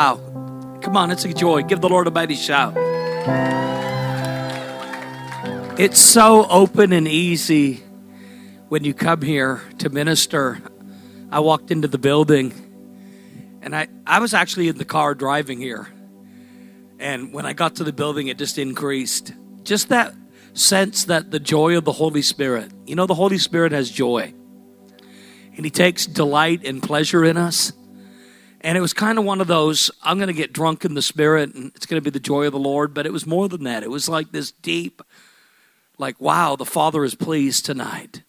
Wow. Come on, it's a joy. Give the Lord a mighty shout. It's so open and easy when you come here to minister. I walked into the building and I, I was actually in the car driving here. And when I got to the building, it just increased. Just that sense that the joy of the Holy Spirit, you know, the Holy Spirit has joy. And He takes delight and pleasure in us. And it was kind of one of those, I'm going to get drunk in the Spirit and it's going to be the joy of the Lord. But it was more than that. It was like this deep, like, wow, the Father is pleased tonight.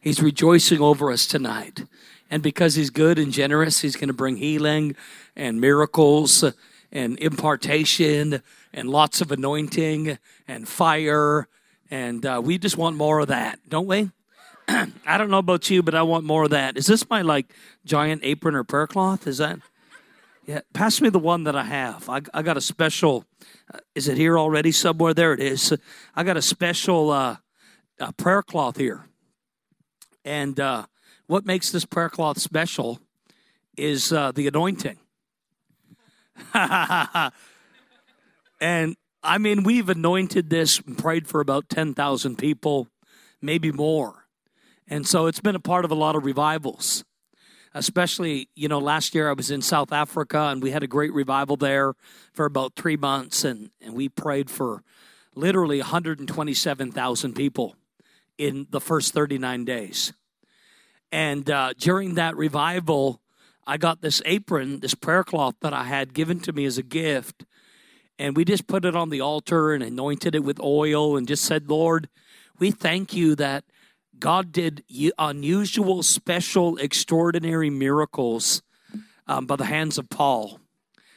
He's rejoicing over us tonight. And because He's good and generous, He's going to bring healing and miracles and impartation and lots of anointing and fire. And uh, we just want more of that, don't we? I don't know about you, but I want more of that. Is this my like giant apron or prayer cloth? Is that? Yeah, pass me the one that I have. I, I got a special. Uh, is it here already somewhere? There it is. I got a special uh, uh, prayer cloth here. And uh, what makes this prayer cloth special is uh, the anointing. and I mean, we've anointed this and prayed for about 10,000 people, maybe more. And so it's been a part of a lot of revivals. Especially, you know, last year I was in South Africa and we had a great revival there for about three months. And, and we prayed for literally 127,000 people in the first 39 days. And uh, during that revival, I got this apron, this prayer cloth that I had given to me as a gift. And we just put it on the altar and anointed it with oil and just said, Lord, we thank you that God did unusual, special, extraordinary miracles um, by the hands of Paul,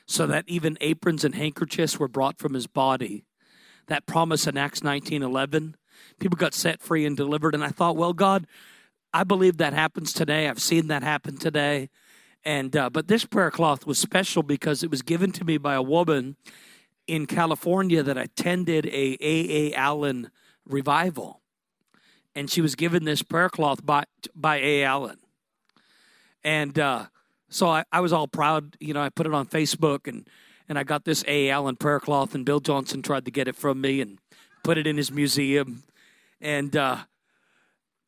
so that even aprons and handkerchiefs were brought from his body. That promise in Acts 19 11, people got set free and delivered. And I thought, well, God, I believe that happens today. I've seen that happen today. And uh, but this prayer cloth was special because it was given to me by a woman in California that attended a A. A. Allen revival, and she was given this prayer cloth by by A. Allen, and uh, so I, I was all proud. You know, I put it on Facebook and and I got this A. Allen prayer cloth, and Bill Johnson tried to get it from me and put it in his museum, and. Uh,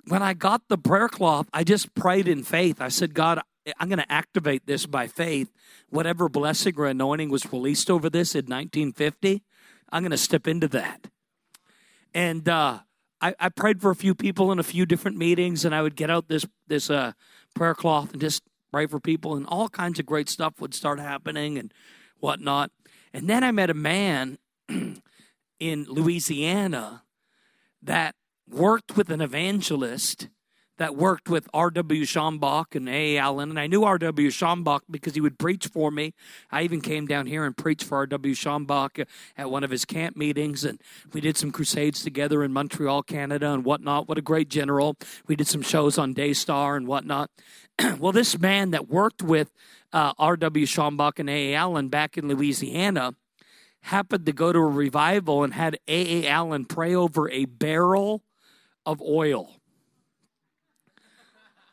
when I got the prayer cloth, I just prayed in faith. I said, God, I'm going to activate this by faith. Whatever blessing or anointing was released over this in 1950, I'm going to step into that. And uh, I, I, prayed for a few people in a few different meetings, and I would get out this this uh, prayer cloth and just pray for people, and all kinds of great stuff would start happening and whatnot. And then I met a man in Louisiana that worked with an evangelist that worked with R.W. Schambach and A. Allen. And I knew R.W. Schambach because he would preach for me. I even came down here and preached for R.W. Schambach at one of his camp meetings. And we did some crusades together in Montreal, Canada, and whatnot. What a great general. We did some shows on Daystar and whatnot. well, this man that worked with uh, R.W. Schambach and A. Allen back in Louisiana happened to go to a revival and had A. A. Allen pray over a barrel of oil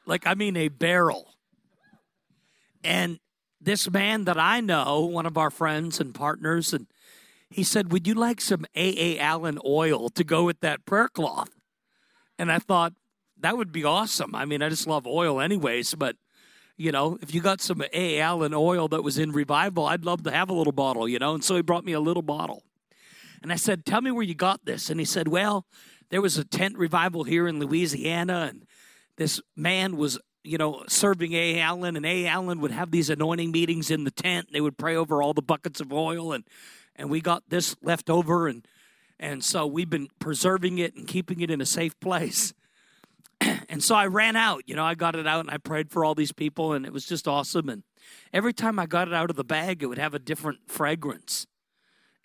like, I mean, a barrel. And this man that I know, one of our friends and partners, and he said, Would you like some A.A. Allen oil to go with that prayer cloth? And I thought, that would be awesome. I mean, I just love oil anyways, but you know, if you got some A. Allen oil that was in revival, I'd love to have a little bottle, you know. And so he brought me a little bottle. And I said, Tell me where you got this. And he said, Well, there was a tent revival here in Louisiana, and this man was you know, serving A. Allen, and A. Allen would have these anointing meetings in the tent. They would pray over all the buckets of oil, and and we got this left over, and and so we've been preserving it and keeping it in a safe place. and so I ran out, you know, I got it out and I prayed for all these people, and it was just awesome. And every time I got it out of the bag, it would have a different fragrance,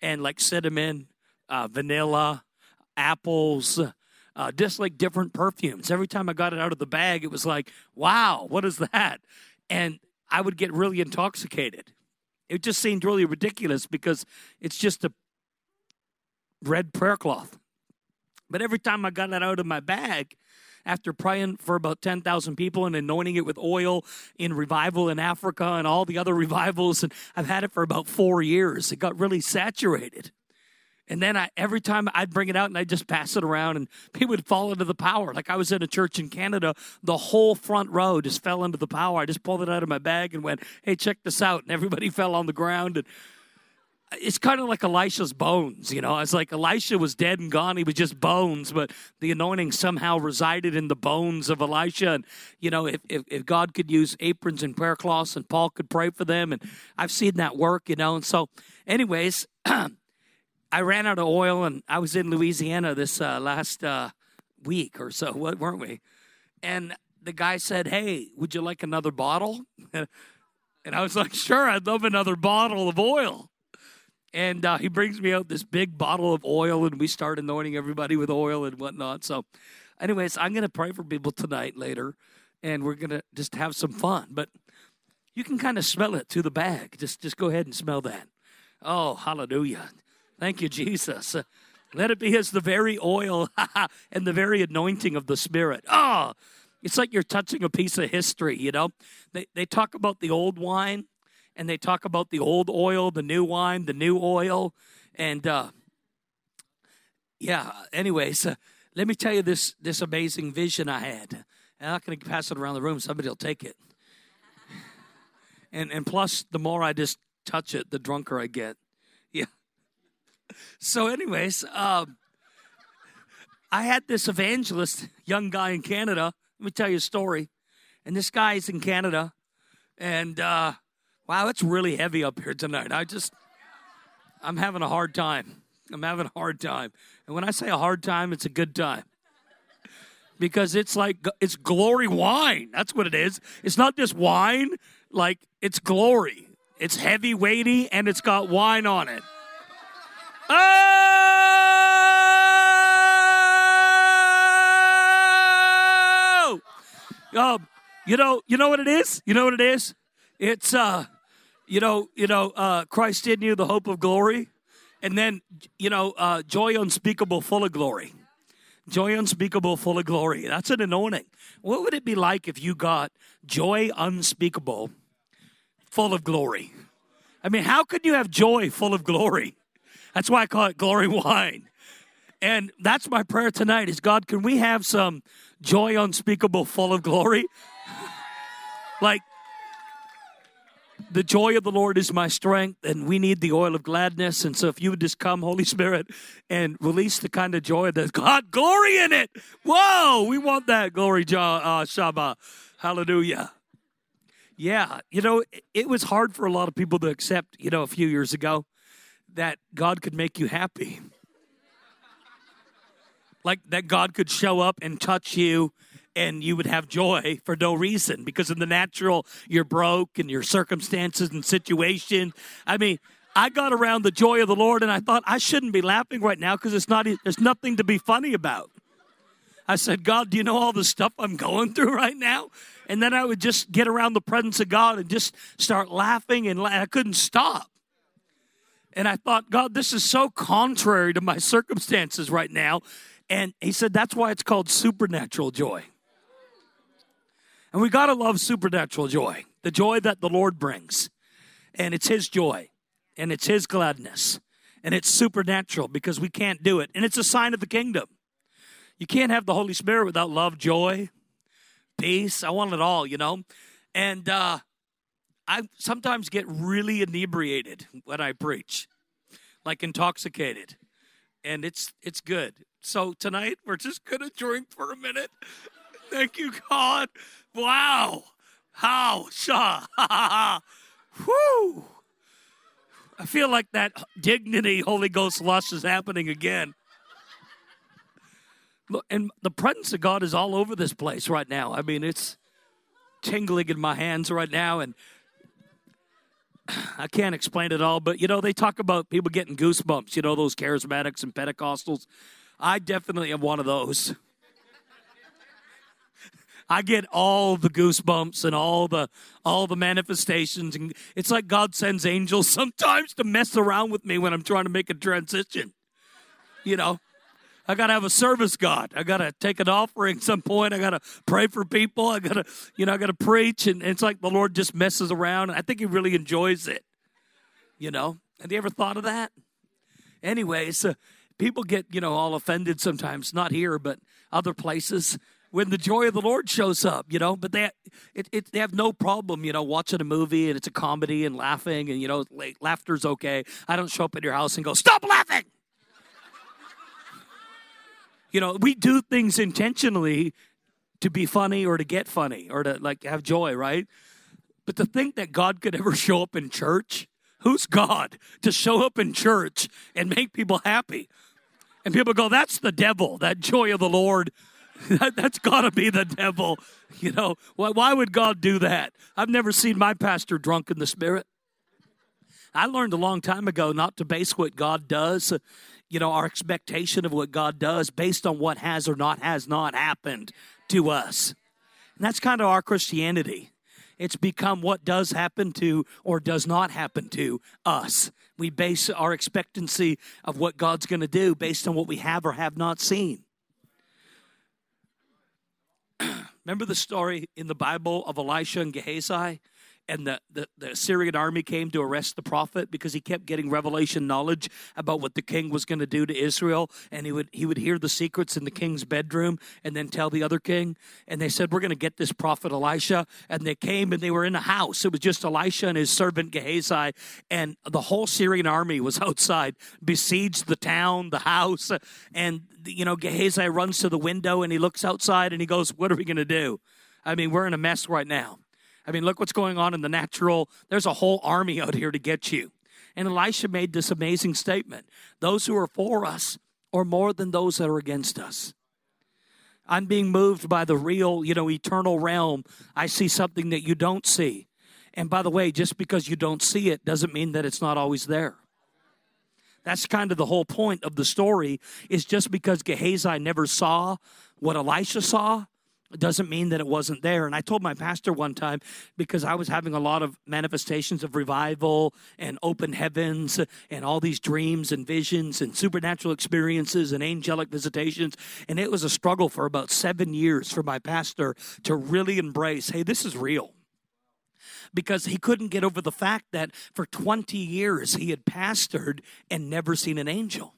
and like cinnamon, uh, vanilla, apples uh, just like different perfumes. Every time I got it out of the bag, it was like, wow, what is that? And I would get really intoxicated. It just seemed really ridiculous because it's just a red prayer cloth. But every time I got that out of my bag, after praying for about 10,000 people and anointing it with oil in revival in Africa and all the other revivals, and I've had it for about four years, it got really saturated. And then I, every time I'd bring it out and I'd just pass it around, and people would fall into the power. Like I was in a church in Canada, the whole front row just fell into the power. I just pulled it out of my bag and went, "Hey, check this out!" And everybody fell on the ground. And it's kind of like Elisha's bones, you know. It's like Elisha was dead and gone; he was just bones, but the anointing somehow resided in the bones of Elisha. And you know, if if, if God could use aprons and prayer cloths, and Paul could pray for them, and I've seen that work, you know. And so, anyways. I ran out of oil, and I was in Louisiana this uh, last uh, week or so, what weren't we? And the guy said, "Hey, would you like another bottle?" and I was like, "Sure, I'd love another bottle of oil." And uh, he brings me out this big bottle of oil, and we start anointing everybody with oil and whatnot. So, anyways, I'm going to pray for people tonight later, and we're going to just have some fun. But you can kind of smell it through the bag. Just, just go ahead and smell that. Oh, hallelujah. Thank you, Jesus. Let it be as the very oil and the very anointing of the Spirit. Oh, it's like you're touching a piece of history, you know? They, they talk about the old wine and they talk about the old oil, the new wine, the new oil. And uh, yeah, anyways, uh, let me tell you this, this amazing vision I had. I'm not going to pass it around the room, somebody will take it. And, and plus, the more I just touch it, the drunker I get. So, anyways, um, I had this evangelist, young guy in Canada. Let me tell you a story. And this guy's in Canada. And uh, wow, it's really heavy up here tonight. I just, I'm having a hard time. I'm having a hard time. And when I say a hard time, it's a good time. Because it's like, it's glory wine. That's what it is. It's not just wine, like, it's glory. It's heavy, weighty, and it's got wine on it. Oh! Um, you know, you know what it is? You know what it is? It's uh, you know, you know, uh, Christ in you, the hope of glory, and then you know, uh, joy unspeakable, full of glory. Joy unspeakable, full of glory. That's an anointing. What would it be like if you got joy unspeakable, full of glory? I mean, how could you have joy full of glory? That's why I call it glory wine. And that's my prayer tonight is God, can we have some joy unspeakable, full of glory? like, the joy of the Lord is my strength, and we need the oil of gladness. And so, if you would just come, Holy Spirit, and release the kind of joy that God glory in it. Whoa, we want that glory, uh, Shabbat. Hallelujah. Yeah, you know, it was hard for a lot of people to accept, you know, a few years ago that God could make you happy. Like that God could show up and touch you and you would have joy for no reason because in the natural you're broke and your circumstances and situation. I mean, I got around the joy of the Lord and I thought I shouldn't be laughing right now because it's not there's nothing to be funny about. I said, God, do you know all the stuff I'm going through right now? And then I would just get around the presence of God and just start laughing and I couldn't stop. And I thought, God, this is so contrary to my circumstances right now. And he said, that's why it's called supernatural joy. And we got to love supernatural joy, the joy that the Lord brings. And it's his joy, and it's his gladness, and it's supernatural because we can't do it. And it's a sign of the kingdom. You can't have the Holy Spirit without love, joy, peace. I want it all, you know? And uh, I sometimes get really inebriated when I preach, like intoxicated, and it's it's good. So tonight we're just gonna drink for a minute. Thank you, God. Wow. How? Sha. Whoo. I feel like that dignity Holy Ghost lust is happening again. Look, and the presence of God is all over this place right now. I mean, it's tingling in my hands right now, and I can't explain it all, but you know, they talk about people getting goosebumps, you know, those charismatics and Pentecostals. I definitely am one of those. I get all the goosebumps and all the all the manifestations and it's like God sends angels sometimes to mess around with me when I'm trying to make a transition. You know. I got to have a service God. I got to take an offering some point. I got to pray for people. I got to, you know, I got to preach. And it's like the Lord just messes around. I think he really enjoys it. You know, have you ever thought of that? Anyways, uh, people get, you know, all offended sometimes, not here, but other places when the joy of the Lord shows up, you know. But they it, it, they have no problem, you know, watching a movie and it's a comedy and laughing and you know, laughter's okay. I don't show up at your house and go, "Stop laughing." You know, we do things intentionally to be funny or to get funny or to like have joy, right? But to think that God could ever show up in church, who's God to show up in church and make people happy? And people go, that's the devil, that joy of the Lord that, has got to be the devil. You know, why, why would God do that? I've never seen my pastor drunk in the spirit. I learned a long time ago not to base what God does, you know, our expectation of what God does based on what has or not has not happened to us. And that's kind of our Christianity. It's become what does happen to or does not happen to us. We base our expectancy of what God's going to do based on what we have or have not seen. Remember the story in the Bible of Elisha and Gehazi? And the, the, the, Syrian army came to arrest the prophet because he kept getting revelation knowledge about what the king was going to do to Israel. And he would, he would hear the secrets in the king's bedroom and then tell the other king. And they said, We're going to get this prophet Elisha. And they came and they were in a house. It was just Elisha and his servant Gehazi. And the whole Syrian army was outside, besieged the town, the house. And, you know, Gehazi runs to the window and he looks outside and he goes, What are we going to do? I mean, we're in a mess right now. I mean, look what's going on in the natural. There's a whole army out here to get you. And Elisha made this amazing statement Those who are for us are more than those that are against us. I'm being moved by the real, you know, eternal realm. I see something that you don't see. And by the way, just because you don't see it doesn't mean that it's not always there. That's kind of the whole point of the story is just because Gehazi never saw what Elisha saw doesn't mean that it wasn't there. And I told my pastor one time because I was having a lot of manifestations of revival and open heavens and all these dreams and visions and supernatural experiences and angelic visitations. And it was a struggle for about seven years for my pastor to really embrace hey, this is real because he couldn't get over the fact that for 20 years he had pastored and never seen an angel.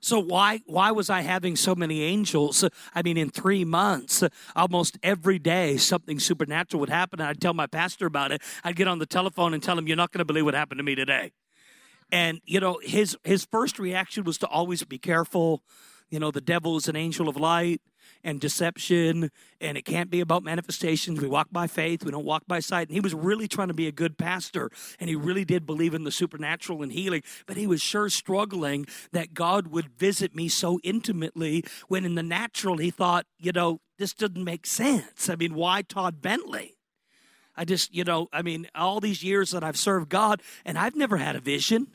So why why was I having so many angels? I mean, in three months, almost every day, something supernatural would happen. And I'd tell my pastor about it. I'd get on the telephone and tell him, "You're not going to believe what happened to me today." And you know, his his first reaction was to always be careful. You know, the devil is an angel of light and deception, and it can't be about manifestations. We walk by faith, we don't walk by sight. And he was really trying to be a good pastor, and he really did believe in the supernatural and healing, but he was sure struggling that God would visit me so intimately when in the natural he thought, you know, this doesn't make sense. I mean, why Todd Bentley? I just, you know, I mean, all these years that I've served God, and I've never had a vision.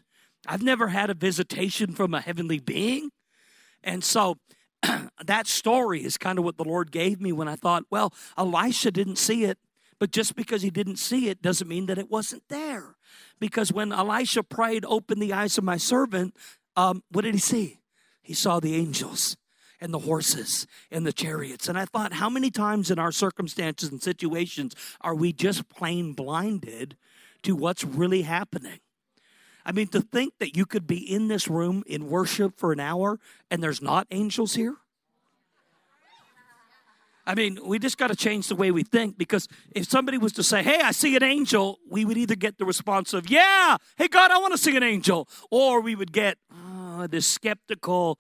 I've never had a visitation from a heavenly being. And so that story is kind of what the Lord gave me when I thought, well, Elisha didn't see it, but just because he didn't see it doesn't mean that it wasn't there. Because when Elisha prayed, Open the eyes of my servant, um, what did he see? He saw the angels and the horses and the chariots. And I thought, how many times in our circumstances and situations are we just plain blinded to what's really happening? I mean, to think that you could be in this room in worship for an hour and there's not angels here. I mean, we just got to change the way we think because if somebody was to say, Hey, I see an angel, we would either get the response of, Yeah, hey, God, I want to see an angel. Or we would get oh, this skeptical,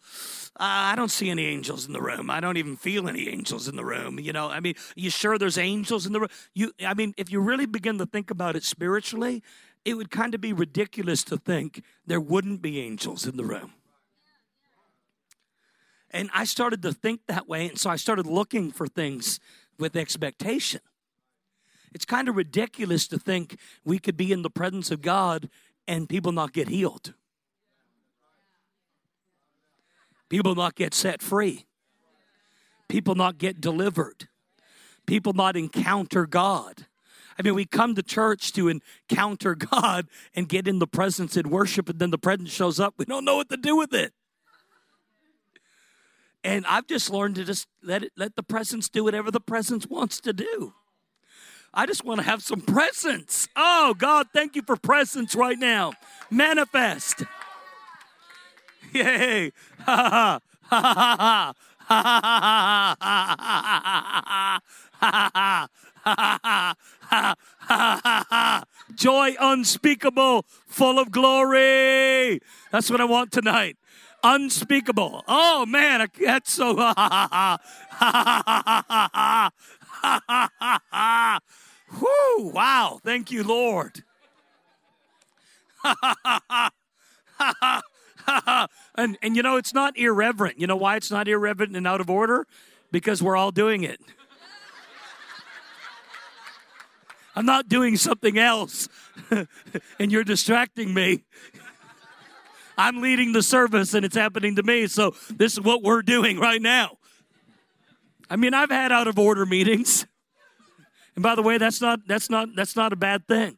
uh, I don't see any angels in the room. I don't even feel any angels in the room. You know, I mean, you sure there's angels in the room? You, I mean, if you really begin to think about it spiritually, it would kind of be ridiculous to think there wouldn't be angels in the room. And I started to think that way, and so I started looking for things with expectation. It's kind of ridiculous to think we could be in the presence of God and people not get healed, people not get set free, people not get delivered, people not encounter God. I mean, we come to church to encounter God and get in the presence and worship, and then the presence shows up. We don't know what to do with it. And I've just learned to just let it let the presence do whatever the presence wants to do. I just want to have some presence. Oh God, thank you for presence right now. Manifest. Yay. Ha ha ha ha ha. Joy unspeakable, full of glory. That's what I want tonight. Unspeakable. Oh man, that's so. Whoo, wow. Thank you, Lord. and, and you know, it's not irreverent. You know why it's not irreverent and out of order? Because we're all doing it. I'm not doing something else, and you're distracting me. I'm leading the service, and it's happening to me. So, this is what we're doing right now. I mean, I've had out of order meetings. And by the way, that's not that's not that's not a bad thing.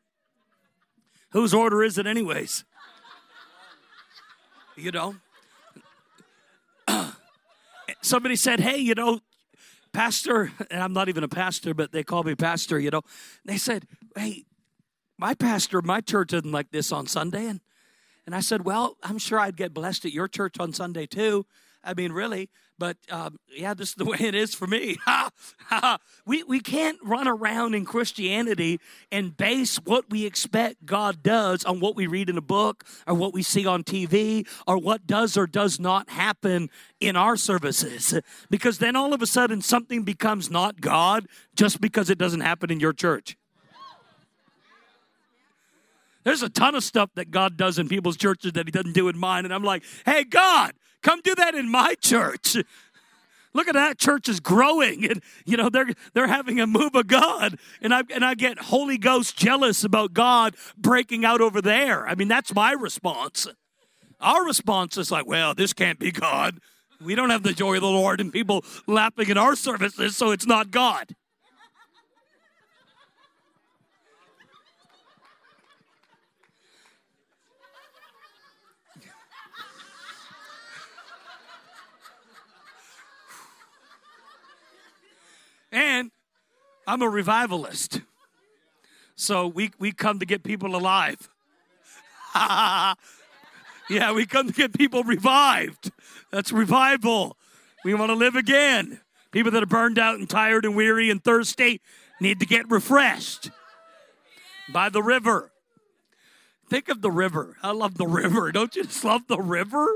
Whose order is it anyways? You know? Somebody said, "Hey, you know, pastor, and I'm not even a pastor, but they call me pastor, you know. They said, "Hey, my pastor, my church isn't like this on Sunday." And and I said, "Well, I'm sure I'd get blessed at your church on Sunday too." I mean, really. But um, yeah, this is the way it is for me. we, we can't run around in Christianity and base what we expect God does on what we read in a book or what we see on TV or what does or does not happen in our services. Because then all of a sudden something becomes not God just because it doesn't happen in your church. There's a ton of stuff that God does in people's churches that He doesn't do in mine. And I'm like, hey, God, Come do that in my church. Look at that church is growing, and you know they're they're having a move of God, and I and I get Holy Ghost jealous about God breaking out over there. I mean that's my response. Our response is like, well, this can't be God. We don't have the joy of the Lord, and people laughing in our services, so it's not God. And I'm a revivalist. So we, we come to get people alive. yeah, we come to get people revived. That's revival. We want to live again. People that are burned out and tired and weary and thirsty need to get refreshed by the river. Think of the river. I love the river. Don't you just love the river?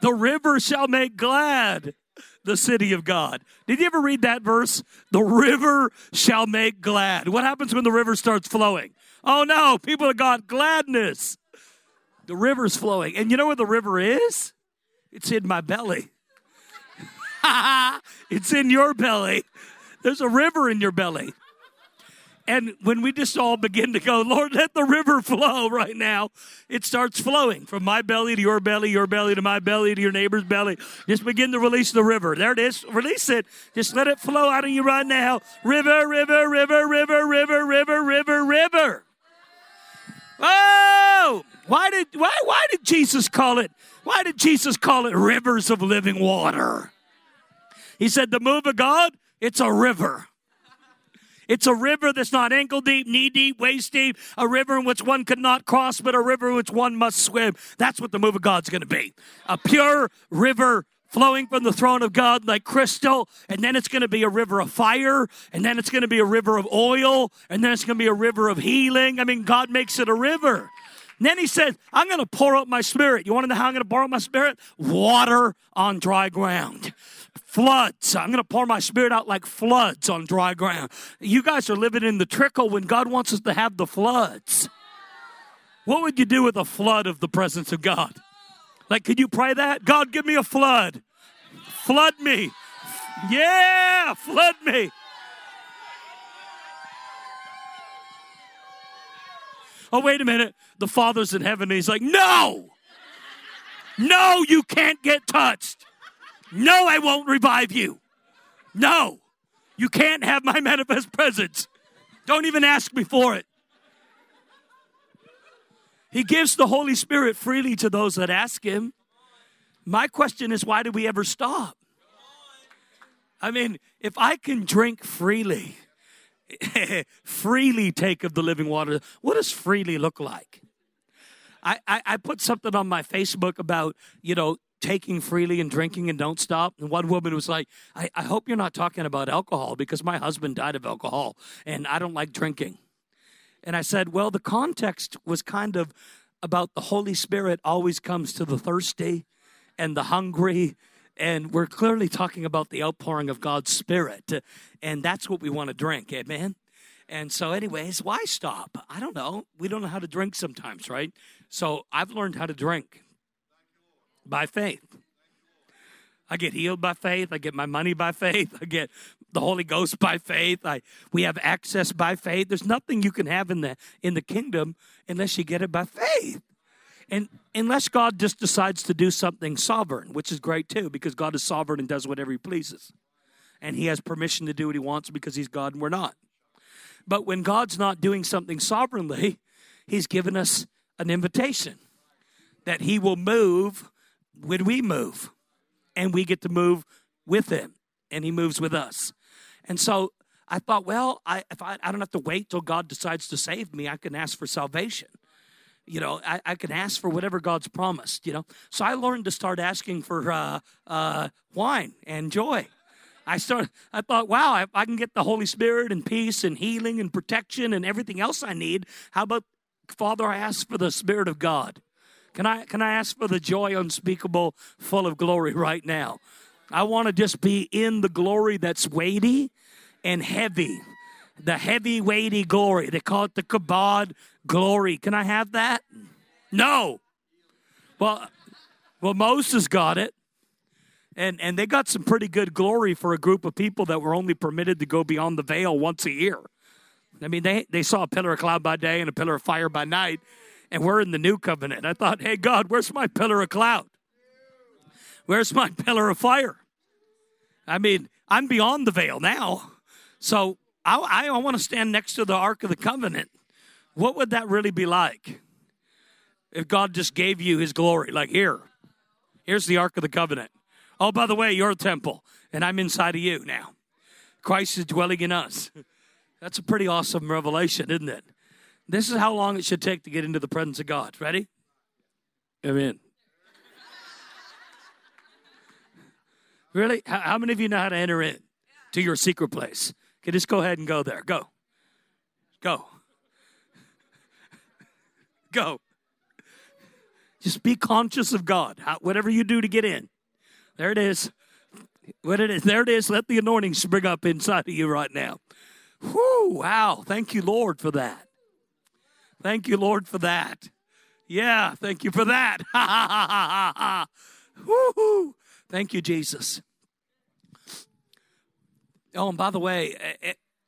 The river shall make glad the city of God. Did you ever read that verse? The river shall make glad. What happens when the river starts flowing? Oh no, people have got gladness. The river's flowing. And you know where the river is? It's in my belly. it's in your belly. There's a river in your belly. And when we just all begin to go, Lord, let the river flow right now, it starts flowing from my belly to your belly, your belly to my belly to your neighbor's belly. Just begin to release the river. There it is. Release it. Just let it flow out of you right now. River, river, river, river, river, river, river, river. Oh, why did why why did Jesus call it? Why did Jesus call it rivers of living water? He said the move of God, it's a river. It's a river that's not ankle deep, knee deep, waist deep, a river in which one could not cross, but a river in which one must swim. That's what the move of God's going to be. A pure river flowing from the throne of God like crystal, and then it's going to be a river of fire, and then it's going to be a river of oil, and then it's going to be a river of healing. I mean, God makes it a river. And then he says, I'm going to pour out my spirit. You want to know how I'm going to pour out my spirit? Water on dry ground floods. I'm going to pour my spirit out like floods on dry ground. You guys are living in the trickle when God wants us to have the floods. What would you do with a flood of the presence of God? Like, could you pray that? God, give me a flood. Flood me. Yeah, flood me. Oh, wait a minute. The Father's in heaven. he's like, no, no, you can't get touched. No, I won't revive you. No, you can't have my manifest presence. Don't even ask me for it. He gives the Holy Spirit freely to those that ask Him. My question is, why do we ever stop? I mean, if I can drink freely, freely take of the living water, what does freely look like? I, I, I put something on my Facebook about, you know, taking freely and drinking and don't stop. And one woman was like, I, I hope you're not talking about alcohol because my husband died of alcohol and I don't like drinking. And I said, Well, the context was kind of about the Holy Spirit always comes to the thirsty and the hungry. And we're clearly talking about the outpouring of God's Spirit. And that's what we want to drink. Amen. And so, anyways, why stop? I don't know. We don't know how to drink sometimes, right? So I've learned how to drink by faith. I get healed by faith. I get my money by faith. I get the Holy Ghost by faith. I we have access by faith. There's nothing you can have in the in the kingdom unless you get it by faith. And unless God just decides to do something sovereign, which is great too, because God is sovereign and does whatever he pleases. And he has permission to do what he wants because he's God and we're not. But when God's not doing something sovereignly, he's given us an invitation that he will move when we move and we get to move with him and he moves with us and so i thought well I, if I, I don't have to wait till god decides to save me i can ask for salvation you know I, I can ask for whatever god's promised you know so i learned to start asking for uh, uh, wine and joy I started. I thought, wow, I, I can get the Holy Spirit and peace and healing and protection and everything else I need. How about Father, I ask for the Spirit of God. Can I, can I ask for the joy unspeakable, full of glory right now? I want to just be in the glory that's weighty and heavy. The heavy, weighty glory. They call it the kabod glory. Can I have that? No. Well, well, Moses got it. And, and they got some pretty good glory for a group of people that were only permitted to go beyond the veil once a year. I mean, they, they saw a pillar of cloud by day and a pillar of fire by night, and we're in the new covenant. I thought, hey, God, where's my pillar of cloud? Where's my pillar of fire? I mean, I'm beyond the veil now. So I, I want to stand next to the Ark of the Covenant. What would that really be like if God just gave you his glory? Like, here, here's the Ark of the Covenant. Oh, by the way, you're a temple, and I'm inside of you now. Christ is dwelling in us. That's a pretty awesome revelation, isn't it? This is how long it should take to get into the presence of God. Ready? Amen. Really? How, many of you know how to enter in to your secret place? Okay, just go ahead and go there. Go. Go. go. Just be conscious of God. How, whatever you do to get in. There it is. What it is. There it is. Let the anointing spring up inside of you right now. Whoo, wow. Thank you, Lord, for that. Thank you, Lord, for that. Yeah, thank you for that. Ha ha ha ha ha. Woo! Thank you, Jesus. Oh, and by the way,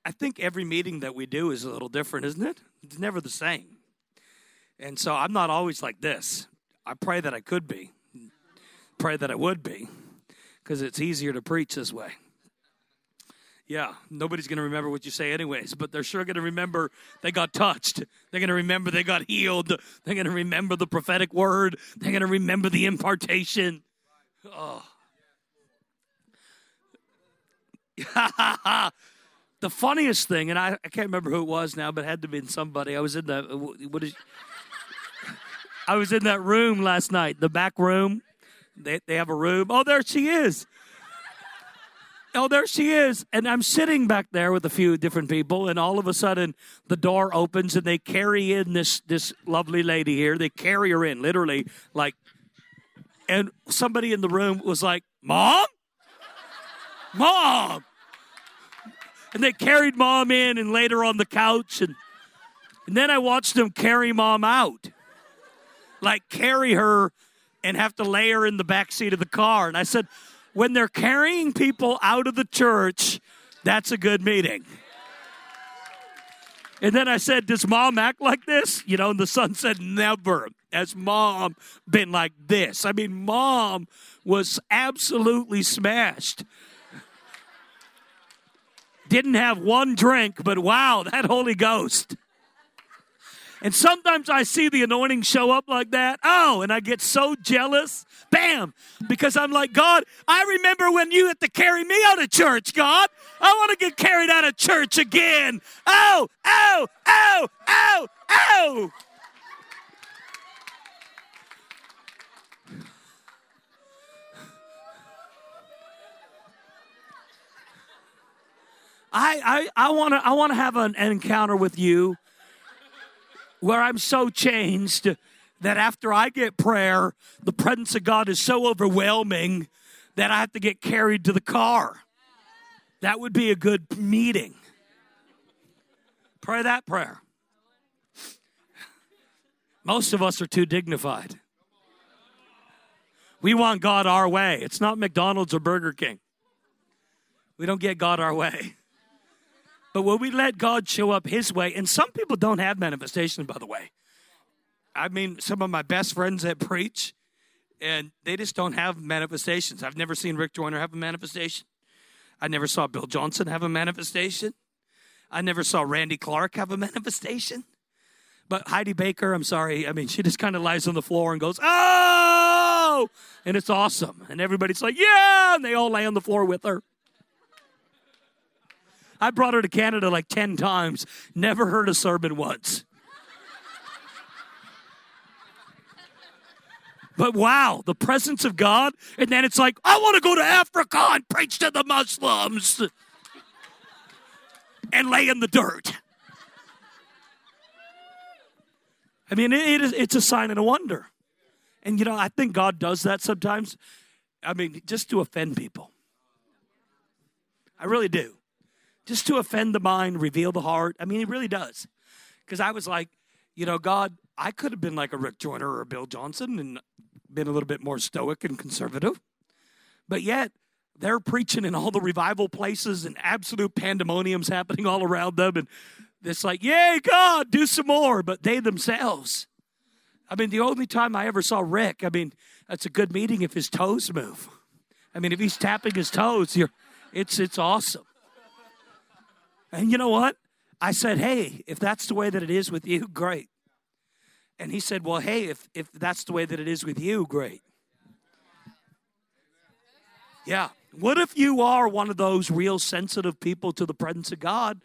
I think every meeting that we do is a little different, isn't it? It's never the same. And so I'm not always like this. I pray that I could be, pray that I would be, because it's easier to preach this way. Yeah, nobody's going to remember what you say, anyways, but they're sure going to remember they got touched. They're going to remember they got healed. They're going to remember the prophetic word. They're going to remember the impartation. Oh. the funniest thing, and I, I can't remember who it was now, but it had to have been somebody. I was in the what is I was in that room last night, the back room. They, they have a room. Oh, there she is oh, there she is. And I'm sitting back there with a few different people, and all of a sudden the door opens and they carry in this this lovely lady here. They carry her in, literally, like and somebody in the room was like, Mom? Mom. And they carried mom in and laid her on the couch and and then I watched them carry mom out. Like carry her and have to lay her in the back seat of the car. And I said, when they're carrying people out of the church, that's a good meeting. And then I said, Does mom act like this? You know, and the son said, Never. Has mom been like this? I mean, mom was absolutely smashed. Didn't have one drink, but wow, that Holy Ghost. And sometimes I see the anointing show up like that. Oh, and I get so jealous. Bam. Because I'm like, God, I remember when you had to carry me out of church, God. I want to get carried out of church again. Oh, oh, oh, oh, oh. I, I, I want to I wanna have an, an encounter with you where I'm so changed that after I get prayer, the presence of God is so overwhelming that I have to get carried to the car. That would be a good meeting. Pray that prayer. Most of us are too dignified. We want God our way. It's not McDonald's or Burger King. We don't get God our way. But when we let God show up His way, and some people don't have manifestations, by the way. I mean, some of my best friends that preach, and they just don't have manifestations. I've never seen Rick Joyner have a manifestation. I never saw Bill Johnson have a manifestation. I never saw Randy Clark have a manifestation. But Heidi Baker, I'm sorry, I mean, she just kind of lies on the floor and goes, oh! And it's awesome. And everybody's like, yeah! And they all lay on the floor with her. I brought her to Canada like 10 times, never heard a sermon once. But wow, the presence of God. And then it's like, I want to go to Africa and preach to the Muslims and lay in the dirt. I mean, it is, it's a sign and a wonder. And, you know, I think God does that sometimes. I mean, just to offend people. I really do just to offend the mind, reveal the heart. I mean, it really does. Because I was like, you know, God, I could have been like a Rick Joyner or a Bill Johnson and been a little bit more stoic and conservative. But yet, they're preaching in all the revival places and absolute pandemonium's happening all around them. And it's like, yay, God, do some more. But they themselves, I mean, the only time I ever saw Rick, I mean, that's a good meeting if his toes move. I mean, if he's tapping his toes, you're, it's, it's awesome. And you know what? I said, hey, if that's the way that it is with you, great. And he said, well, hey, if, if that's the way that it is with you, great. Yeah. What if you are one of those real sensitive people to the presence of God,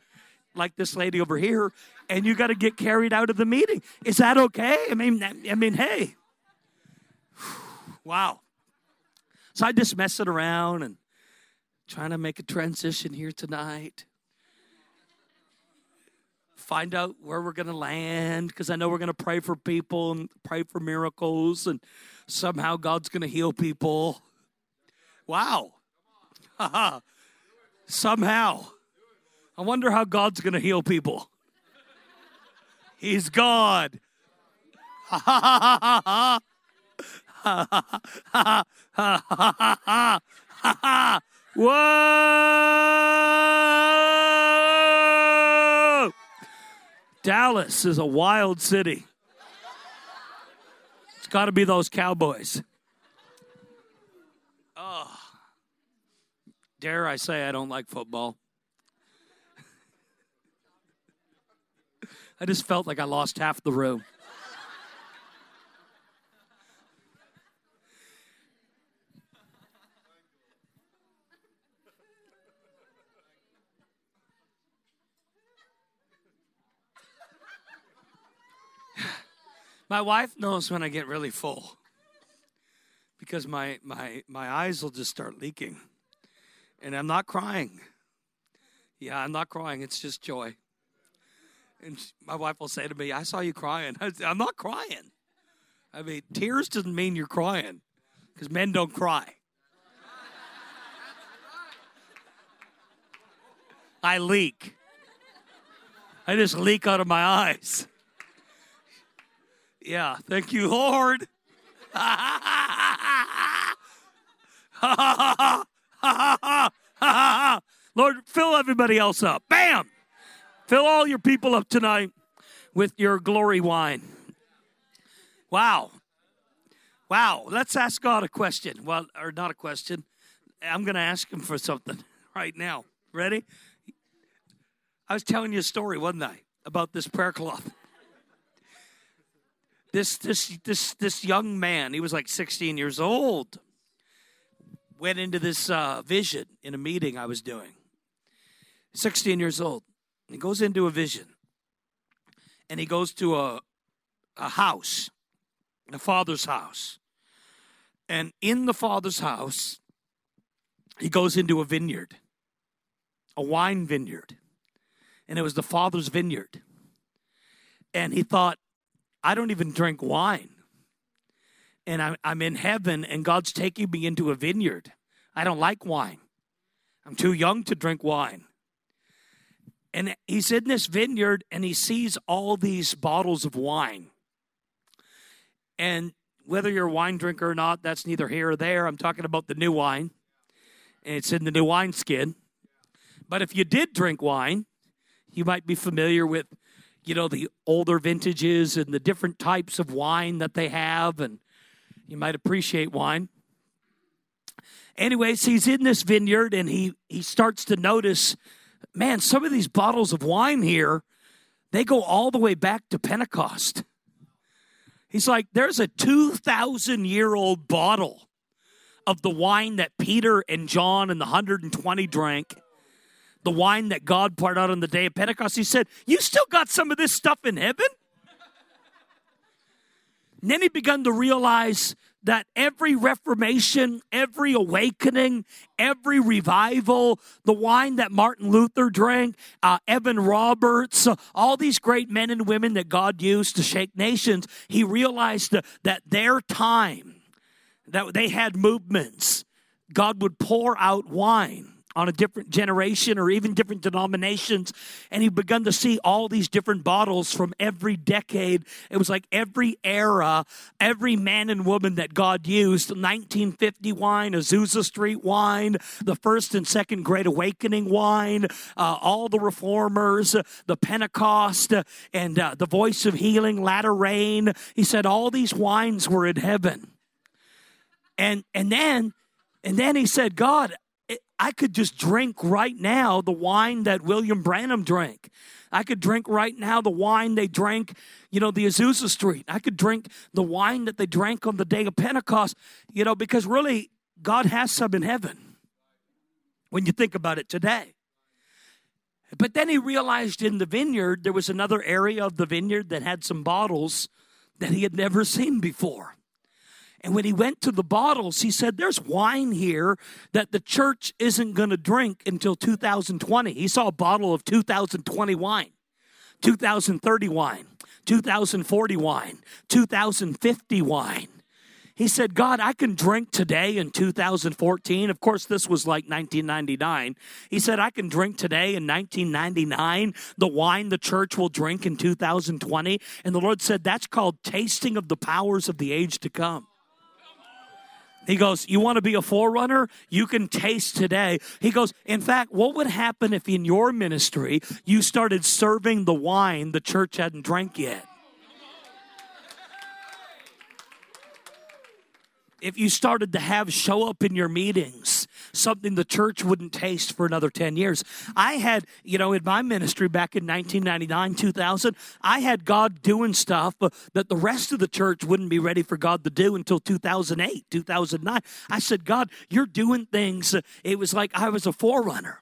like this lady over here, and you got to get carried out of the meeting? Is that okay? I mean, I mean, hey, wow. So I just messing around and trying to make a transition here tonight find out where we're going to land because I know we're going to pray for people and pray for miracles and somehow God's going to heal people. Wow. somehow. I wonder how God's going to heal people. He's God. Whoa! Dallas is a wild city. It's got to be those Cowboys. Oh. Dare I say I don't like football? I just felt like I lost half the room. My wife knows when I get really full because my, my, my eyes will just start leaking. And I'm not crying. Yeah, I'm not crying. It's just joy. And my wife will say to me, I saw you crying. I am not crying. I mean, tears doesn't mean you're crying because men don't cry. I leak. I just leak out of my eyes. Yeah, thank you, Lord. Lord, fill everybody else up. Bam! Fill all your people up tonight with your glory wine. Wow. Wow. Let's ask God a question. Well, or not a question. I'm going to ask him for something right now. Ready? I was telling you a story, wasn't I, about this prayer cloth. This this this this young man, he was like 16 years old, went into this uh, vision in a meeting I was doing. 16 years old. He goes into a vision, and he goes to a a house, a father's house, and in the father's house, he goes into a vineyard, a wine vineyard, and it was the father's vineyard. And he thought, I don't even drink wine. And I'm, I'm in heaven, and God's taking me into a vineyard. I don't like wine. I'm too young to drink wine. And he's in this vineyard and he sees all these bottles of wine. And whether you're a wine drinker or not, that's neither here or there. I'm talking about the new wine, and it's in the new wine skin. But if you did drink wine, you might be familiar with, you know, the older vintages and the different types of wine that they have, and you might appreciate wine. Anyways, he's in this vineyard and he he starts to notice, man, some of these bottles of wine here, they go all the way back to Pentecost. He's like, there's a 2,000 year old bottle of the wine that Peter and John and the 120 drank, the wine that God poured out on the day of Pentecost. He said, You still got some of this stuff in heaven? And then he began to realize that every reformation, every awakening, every revival, the wine that Martin Luther drank, uh, Evan Roberts, uh, all these great men and women that God used to shake nations, he realized that their time, that they had movements, God would pour out wine on a different generation or even different denominations. And he begun to see all these different bottles from every decade. It was like every era, every man and woman that God used 1950 wine, Azusa Street wine, the first and second Great Awakening wine, uh, all the reformers, the Pentecost, and uh, the voice of healing, latter rain. He said all these wines were in heaven. And, and then and then he said, God, I could just drink right now the wine that William Branham drank. I could drink right now the wine they drank, you know, the Azusa Street. I could drink the wine that they drank on the day of Pentecost, you know, because really, God has some in heaven when you think about it today. But then he realized in the vineyard, there was another area of the vineyard that had some bottles that he had never seen before. And when he went to the bottles, he said, There's wine here that the church isn't going to drink until 2020. He saw a bottle of 2020 wine, 2030 wine, 2040 wine, 2050 wine. He said, God, I can drink today in 2014. Of course, this was like 1999. He said, I can drink today in 1999 the wine the church will drink in 2020. And the Lord said, That's called tasting of the powers of the age to come. He goes, You want to be a forerunner? You can taste today. He goes, In fact, what would happen if in your ministry you started serving the wine the church hadn't drank yet? If you started to have show up in your meetings something the church wouldn't taste for another 10 years. I had, you know, in my ministry back in 1999, 2000, I had God doing stuff that the rest of the church wouldn't be ready for God to do until 2008, 2009. I said, God, you're doing things. It was like I was a forerunner.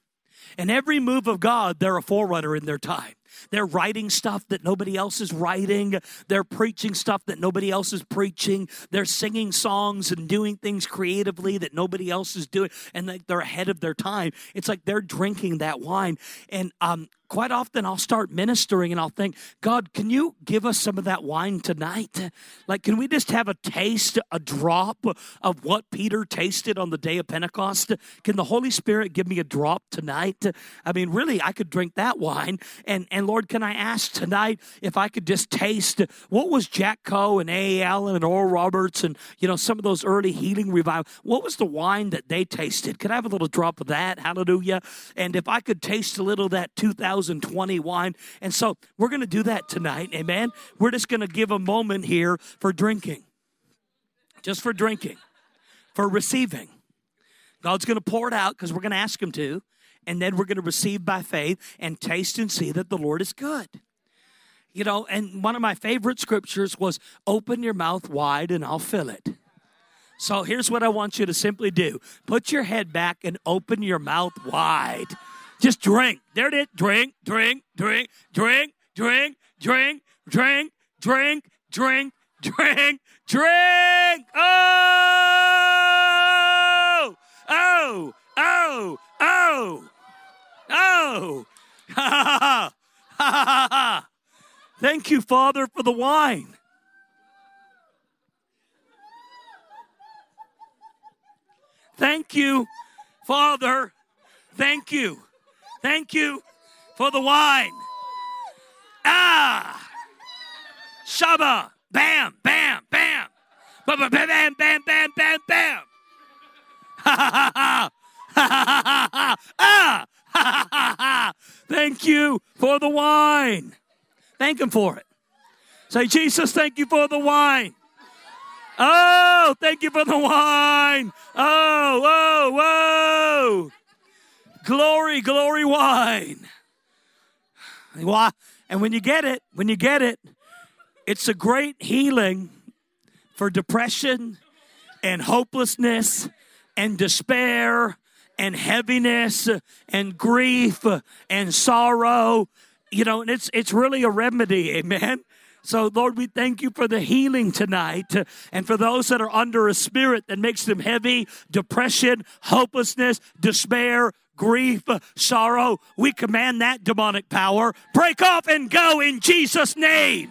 And every move of God, they're a forerunner in their time. They're writing stuff that nobody else is writing. They're preaching stuff that nobody else is preaching. They're singing songs and doing things creatively that nobody else is doing. And they're ahead of their time. It's like they're drinking that wine. And um, quite often I'll start ministering and I'll think, God, can you give us some of that wine tonight? Like, can we just have a taste, a drop of what Peter tasted on the day of Pentecost? Can the Holy Spirit give me a drop tonight? I mean, really, I could drink that wine. And, and Lord, can I ask tonight if I could just taste what was Jack Coe and A. Allen and Oral Roberts and, you know, some of those early healing revival? What was the wine that they tasted? Could I have a little drop of that? Hallelujah. And if I could taste a little of that 2020 wine. And so we're going to do that tonight. Amen. We're just going to give a moment here for drinking, just for drinking, for receiving. God's going to pour it out because we're going to ask Him to. And then we're going to receive by faith and taste and see that the Lord is good. You know, and one of my favorite scriptures was open your mouth wide and I'll fill it. So here's what I want you to simply do put your head back and open your mouth wide. Just drink. There it is. Drink, drink, drink, drink, drink, drink, drink, drink, drink, drink, drink. Oh! Oh! Oh! Oh! Oh! Ha ha ha! Ha ha ha! Thank you, Father, for the wine. Thank you, Father. Thank you. Thank you for the wine. Ah! Shaba! Bam! Bam! Bam! Bam! Bam! Bam! Bam! Bam! Bam! bam. Ha ha ha! Ha ha ha ha! Ah! Ha ha! Thank you for the wine. Thank Him for it. Say, Jesus, thank you for the wine. Oh, thank you for the wine. Oh, whoa, whoa. Glory, glory wine. And when you get it, when you get it, it's a great healing for depression and hopelessness and despair and heaviness and grief and sorrow. You know, and it's it's really a remedy, amen. So, Lord, we thank you for the healing tonight. And for those that are under a spirit that makes them heavy, depression, hopelessness, despair, grief, sorrow, we command that demonic power. Break off and go in Jesus' name.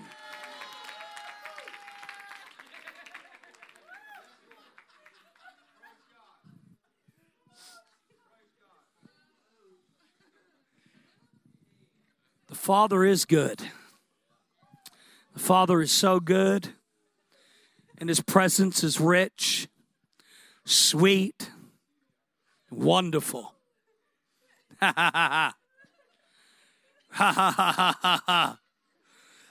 Father is good. The Father is so good, and His presence is rich, sweet, wonderful. Ha ha ha ha. Ha ha ha ha.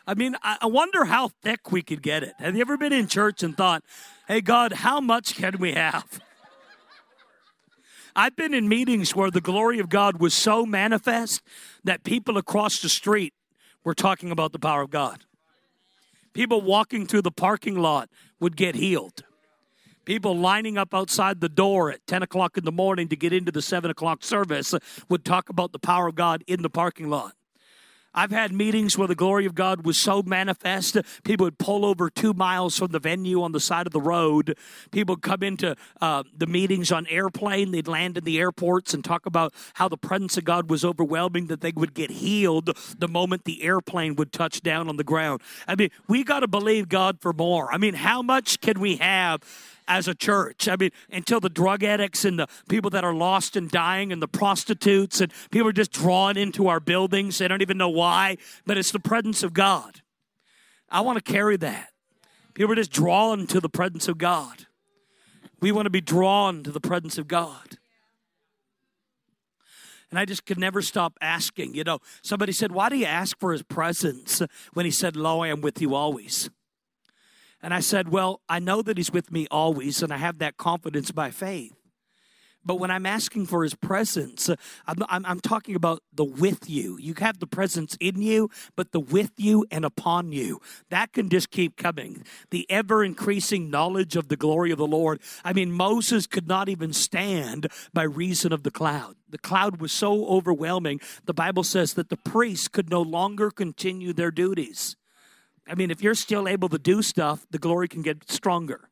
I mean, I wonder how thick we could get it. Have you ever been in church and thought, hey, God, how much can we have? I've been in meetings where the glory of God was so manifest that people across the street were talking about the power of God. People walking through the parking lot would get healed. People lining up outside the door at 10 o'clock in the morning to get into the 7 o'clock service would talk about the power of God in the parking lot. I've had meetings where the glory of God was so manifest, people would pull over two miles from the venue on the side of the road. People would come into uh, the meetings on airplane. They'd land in the airports and talk about how the presence of God was overwhelming, that they would get healed the moment the airplane would touch down on the ground. I mean, we got to believe God for more. I mean, how much can we have? As a church. I mean, until the drug addicts and the people that are lost and dying and the prostitutes and people are just drawn into our buildings. They don't even know why, but it's the presence of God. I want to carry that. People are just drawn to the presence of God. We want to be drawn to the presence of God. And I just could never stop asking. You know, somebody said, Why do you ask for his presence when he said, Lo, I am with you always? And I said, Well, I know that He's with me always, and I have that confidence by faith. But when I'm asking for his presence, uh, I'm, I'm, I'm, talking about the with you. You have the presence in you, but the with you and upon you. That can just keep coming. The ever increasing knowledge of the glory of the Lord. I mean, Moses could not even stand by reason of the cloud. The cloud was so overwhelming, the Bible says that the priests could no longer continue their duties. I mean, if you're still able to do stuff, the glory can get stronger.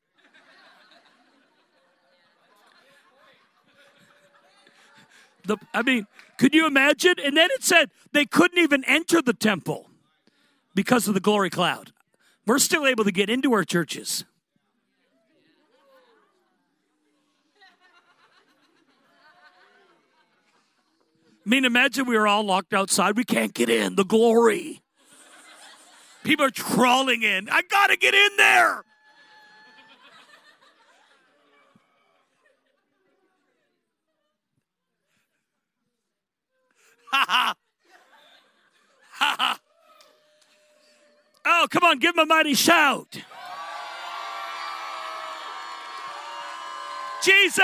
The, I mean, could you imagine? And then it said they couldn't even enter the temple because of the glory cloud. We're still able to get into our churches. I mean, imagine we were all locked outside. We can't get in. The glory. People are crawling in. I got to get in there. Ha ha. Ha ha. Oh, come on, give him a mighty shout. Jesus!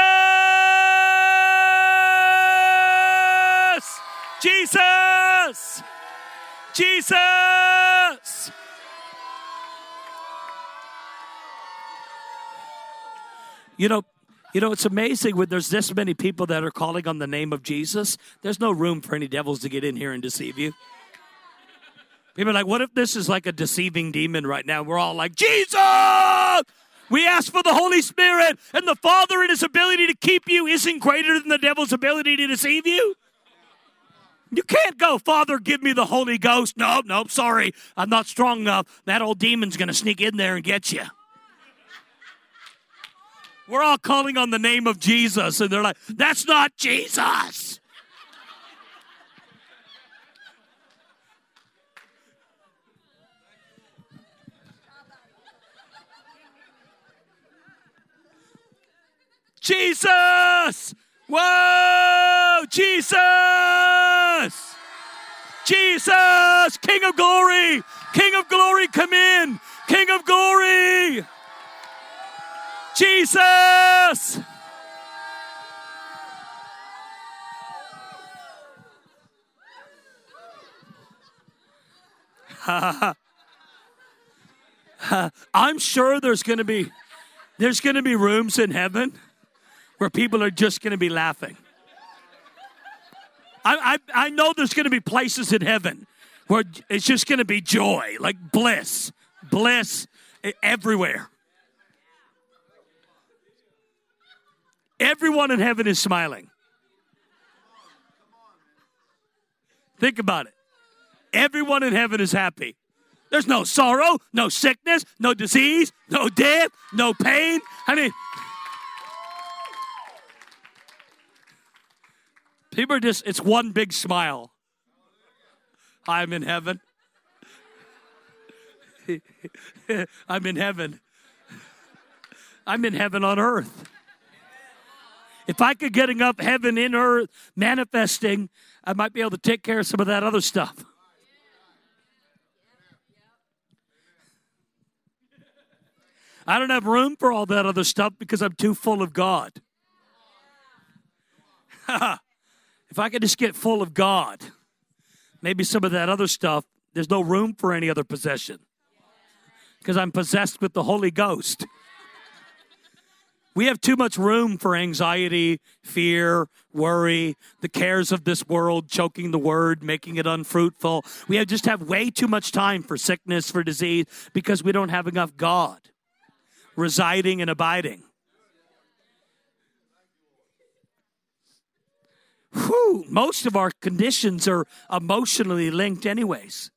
Jesus! Jesus! You know, you know, it's amazing when there's this many people that are calling on the name of Jesus, there's no room for any devils to get in here and deceive you. People are like, what if this is like a deceiving demon right now? We're all like, Jesus! We ask for the Holy Spirit, and the Father in his ability to keep you isn't greater than the devil's ability to deceive you. You can't go, Father, give me the Holy Ghost. No, no, sorry. I'm not strong enough. That old demon's going to sneak in there and get you. We're all calling on the name of Jesus, and they're like, that's not Jesus. Jesus! Whoa! Jesus! Jesus! King of glory! King of glory, come in! King of glory! Jesus! I'm sure there's going to be there's going to be rooms in heaven where people are just going to be laughing. I, I, I know there's going to be places in heaven where it's just going to be joy, like bliss, bliss everywhere. Everyone in heaven is smiling. Think about it. Everyone in heaven is happy. There's no sorrow, no sickness, no disease, no death, no pain. I mean, People are just, it's one big smile. I'm in heaven. I'm in heaven. I'm in heaven on earth. If I could get enough heaven in earth manifesting, I might be able to take care of some of that other stuff. I don't have room for all that other stuff because I'm too full of God. If I could just get full of God, maybe some of that other stuff, there's no room for any other possession because I'm possessed with the Holy Ghost. We have too much room for anxiety, fear, worry, the cares of this world, choking the word, making it unfruitful. We have just have way too much time for sickness, for disease, because we don't have enough God residing and abiding. whew, most of our conditions are emotionally linked, anyways.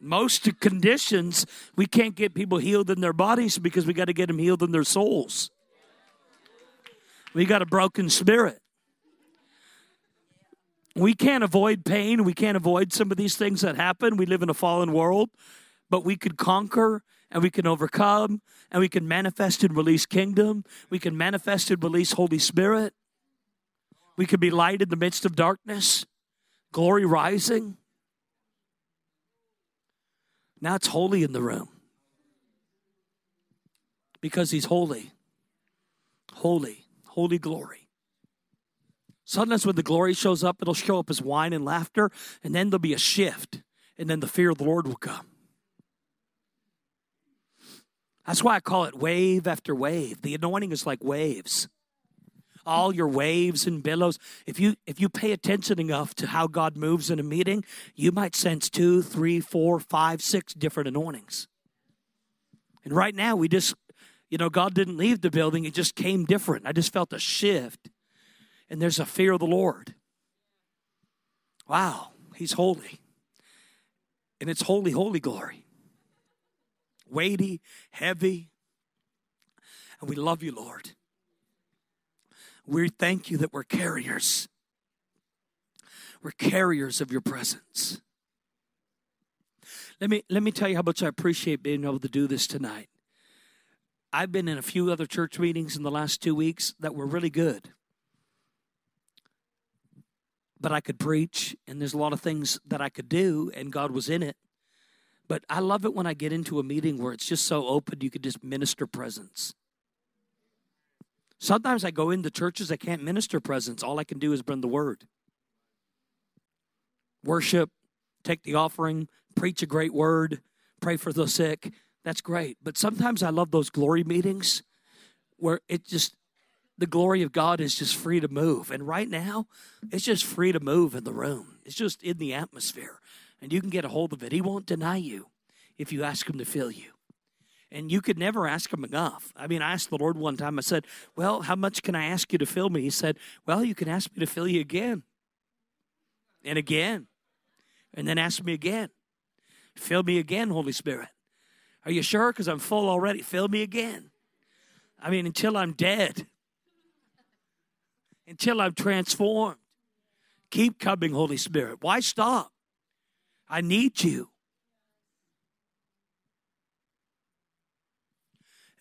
Most conditions, we can't get people healed in their bodies because we got to get them healed in their souls. We got a broken spirit. We can't avoid pain. We can't avoid some of these things that happen. We live in a fallen world, but we could conquer and we can overcome and we can manifest and release kingdom. We can manifest and release Holy Spirit. We can be light in the midst of darkness, glory rising. Now it's holy in the room because he's holy. Holy, holy glory. Sometimes when the glory shows up, it'll show up as wine and laughter, and then there'll be a shift, and then the fear of the Lord will come. That's why I call it wave after wave. The anointing is like waves. All your waves and billows. If you if you pay attention enough to how God moves in a meeting, you might sense two, three, four, five, six different anointings. And right now we just, you know, God didn't leave the building, it just came different. I just felt a shift. And there's a fear of the Lord. Wow, he's holy. And it's holy, holy glory weighty, heavy. And we love you, Lord. We thank you that we're carriers. We're carriers of your presence. Let me let me tell you how much I appreciate being able to do this tonight. I've been in a few other church meetings in the last 2 weeks that were really good. But I could preach and there's a lot of things that I could do and God was in it. But I love it when I get into a meeting where it's just so open you could just minister presence. Sometimes I go into churches I can't minister presence. All I can do is bring the word. Worship, take the offering, preach a great word, pray for the sick. That's great. But sometimes I love those glory meetings where it just, the glory of God is just free to move. And right now, it's just free to move in the room, it's just in the atmosphere. And you can get a hold of it. He won't deny you if you ask Him to fill you. And you could never ask Him enough. I mean, I asked the Lord one time, I said, Well, how much can I ask you to fill me? He said, Well, you can ask me to fill you again and again, and then ask me again. Fill me again, Holy Spirit. Are you sure? Because I'm full already. Fill me again. I mean, until I'm dead, until I'm transformed. Keep coming, Holy Spirit. Why stop? I need you.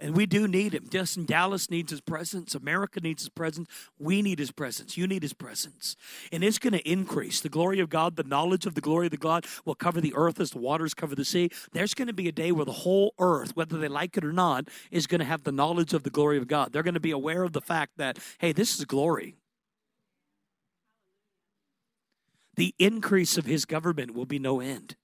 And we do need him. Justin Dallas needs his presence. America needs his presence. We need his presence. You need his presence. And it's going to increase. The glory of God, the knowledge of the glory of the God will cover the earth as the waters cover the sea. There's going to be a day where the whole earth, whether they like it or not, is going to have the knowledge of the glory of God. They're going to be aware of the fact that, hey, this is glory. The increase of his government will be no end.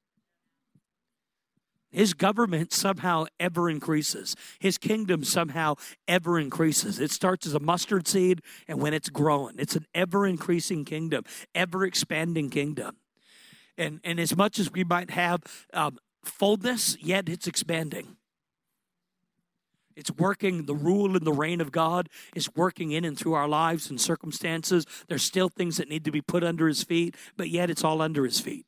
His government somehow ever increases. His kingdom somehow ever increases. It starts as a mustard seed, and when it's growing, it's an ever increasing kingdom, ever expanding kingdom. And, and as much as we might have um, fullness, yet it's expanding. It's working, the rule and the reign of God is working in and through our lives and circumstances. There's still things that need to be put under his feet, but yet it's all under his feet.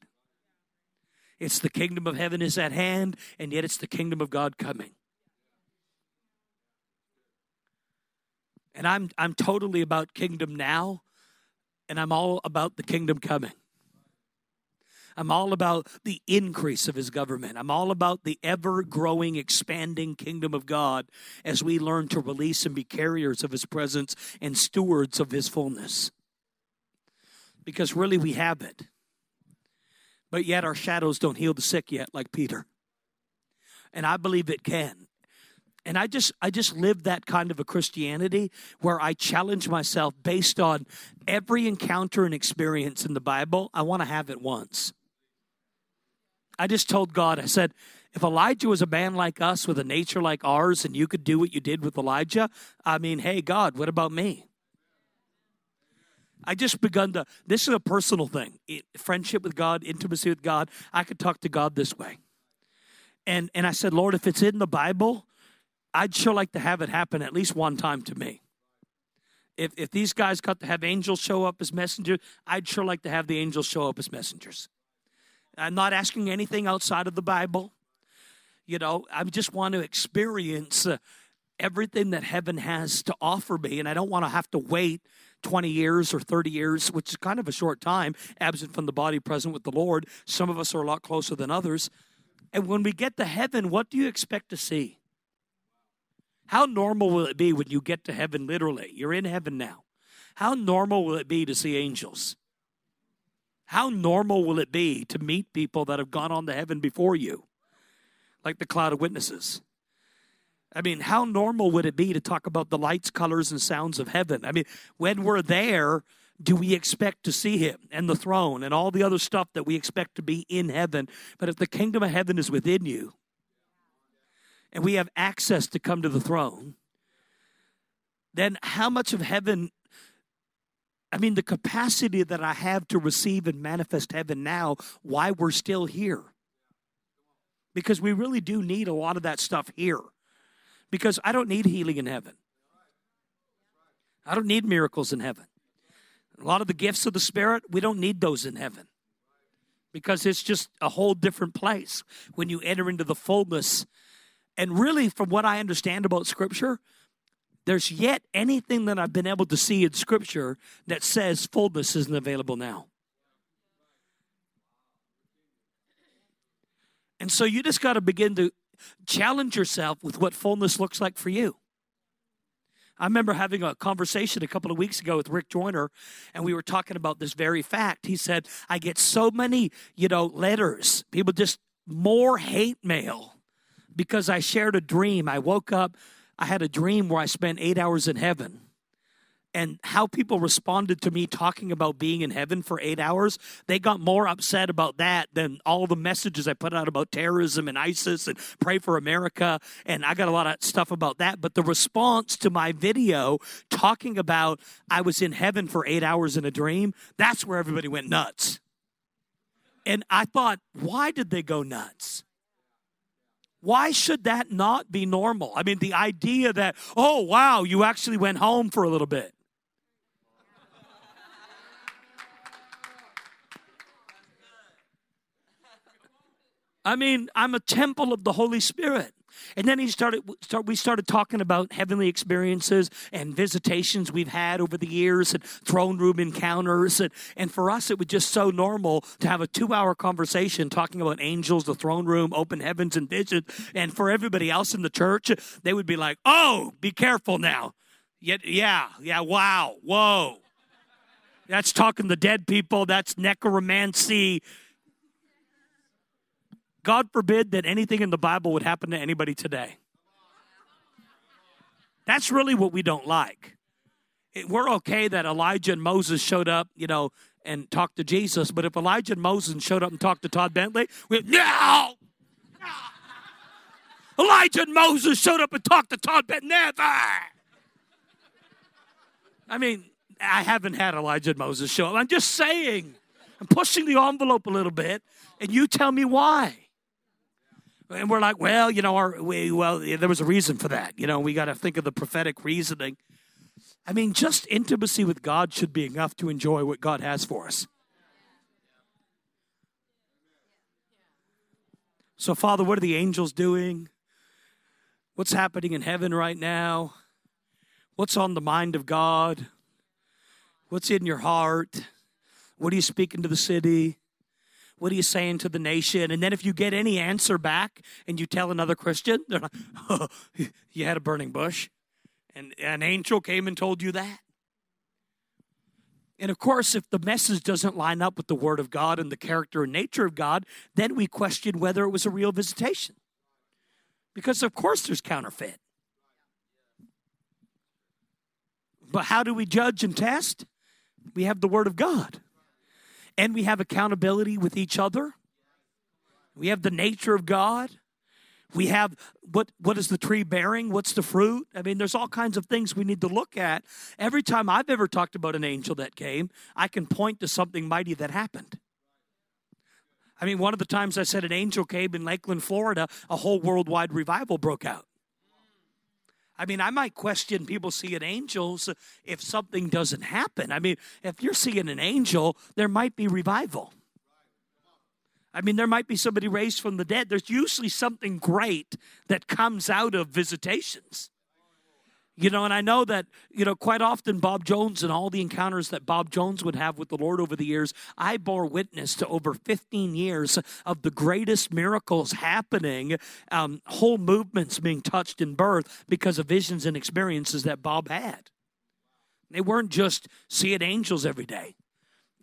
It's the kingdom of heaven is at hand, and yet it's the kingdom of God coming. And I'm I'm totally about kingdom now, and I'm all about the kingdom coming. I'm all about the increase of his government. I'm all about the ever growing, expanding kingdom of God as we learn to release and be carriers of his presence and stewards of his fullness. Because really, we have it but yet our shadows don't heal the sick yet like peter. And i believe it can. And i just i just live that kind of a christianity where i challenge myself based on every encounter and experience in the bible. I want to have it once. I just told god i said if elijah was a man like us with a nature like ours and you could do what you did with elijah i mean hey god what about me I just begun to, this is a personal thing. It, friendship with God, intimacy with God. I could talk to God this way. And, and I said, Lord, if it's in the Bible, I'd sure like to have it happen at least one time to me. If, if these guys got to have angels show up as messengers, I'd sure like to have the angels show up as messengers. I'm not asking anything outside of the Bible. You know, I just want to experience uh, everything that heaven has to offer me, and I don't want to have to wait 20 years or 30 years, which is kind of a short time, absent from the body, present with the Lord. Some of us are a lot closer than others. And when we get to heaven, what do you expect to see? How normal will it be when you get to heaven, literally? You're in heaven now. How normal will it be to see angels? How normal will it be to meet people that have gone on to heaven before you, like the cloud of witnesses? I mean, how normal would it be to talk about the lights, colors, and sounds of heaven? I mean, when we're there, do we expect to see him and the throne and all the other stuff that we expect to be in heaven? But if the kingdom of heaven is within you and we have access to come to the throne, then how much of heaven I mean, the capacity that I have to receive and manifest heaven now, why we're still here. Because we really do need a lot of that stuff here because I don't need healing in heaven. I don't need miracles in heaven. A lot of the gifts of the Spirit, we don't need those in heaven because it's just a whole different place when you enter into the fullness. And really, from what I understand about Scripture, there's yet anything that I've been able to see in Scripture that says fullness isn't available now. And so you just got to begin to challenge yourself with what fullness looks like for you. I remember having a conversation a couple of weeks ago with Rick Joyner, and we were talking about this very fact. He said, I get so many, you know, letters, people just more hate mail because I shared a dream. I woke up, I had a dream where I spent eight hours in heaven. And how people responded to me talking about being in heaven for eight hours, they got more upset about that than all the messages I put out about terrorism and ISIS and pray for America. And I got a lot of stuff about that. But the response to my video talking about I was in heaven for eight hours in a dream, that's where everybody went nuts. And I thought, why did they go nuts? Why should that not be normal? I mean, the idea that, oh, wow, you actually went home for a little bit. I mean, I'm a temple of the Holy Spirit. And then he started, start, we started talking about heavenly experiences and visitations we've had over the years and throne room encounters. And, and for us, it was just so normal to have a two hour conversation talking about angels, the throne room, open heavens, and visions. And for everybody else in the church, they would be like, oh, be careful now. Yeah, yeah, yeah, wow, whoa. That's talking to dead people. That's necromancy. God forbid that anything in the Bible would happen to anybody today. That's really what we don't like. It, we're okay that Elijah and Moses showed up, you know, and talked to Jesus, but if Elijah and Moses showed up and talked to Todd Bentley, we no! Elijah and Moses showed up and talked to Todd Bentley. Never! I mean, I haven't had Elijah and Moses show up. I'm just saying. I'm pushing the envelope a little bit, and you tell me why. And we're like, well, you know, our, we, well, there was a reason for that. You know, we got to think of the prophetic reasoning. I mean, just intimacy with God should be enough to enjoy what God has for us. So, Father, what are the angels doing? What's happening in heaven right now? What's on the mind of God? What's in your heart? What are you speaking to the city? What are you saying to the nation? And then if you get any answer back and you tell another Christian, they're like, oh, you had a burning bush. And an angel came and told you that. And of course, if the message doesn't line up with the Word of God and the character and nature of God, then we question whether it was a real visitation. Because, of course, there's counterfeit. But how do we judge and test? We have the Word of God and we have accountability with each other. We have the nature of God. We have what what is the tree bearing? What's the fruit? I mean, there's all kinds of things we need to look at. Every time I've ever talked about an angel that came, I can point to something mighty that happened. I mean, one of the times I said an angel came in Lakeland, Florida, a whole worldwide revival broke out. I mean, I might question people seeing angels if something doesn't happen. I mean, if you're seeing an angel, there might be revival. I mean, there might be somebody raised from the dead. There's usually something great that comes out of visitations. You know, and I know that, you know, quite often Bob Jones and all the encounters that Bob Jones would have with the Lord over the years, I bore witness to over 15 years of the greatest miracles happening, um, whole movements being touched in birth because of visions and experiences that Bob had. They weren't just seeing angels every day.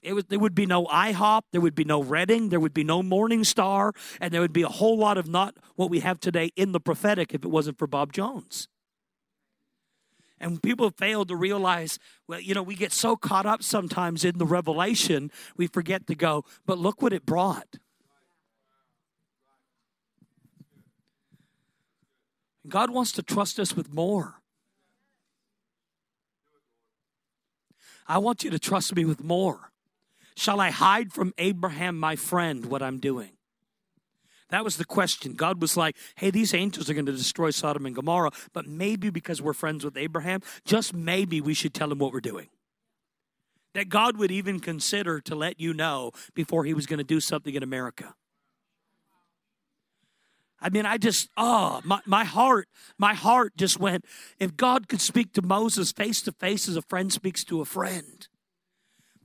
It was, there would be no IHOP, there would be no Redding, there would be no Morning Star, and there would be a whole lot of not what we have today in the prophetic if it wasn't for Bob Jones. And people fail to realize, well, you know, we get so caught up sometimes in the revelation, we forget to go, but look what it brought. God wants to trust us with more. I want you to trust me with more. Shall I hide from Abraham, my friend, what I'm doing? That was the question. God was like, hey, these angels are going to destroy Sodom and Gomorrah, but maybe because we're friends with Abraham, just maybe we should tell him what we're doing. That God would even consider to let you know before he was going to do something in America. I mean, I just, oh, my, my heart, my heart just went, if God could speak to Moses face to face as a friend speaks to a friend,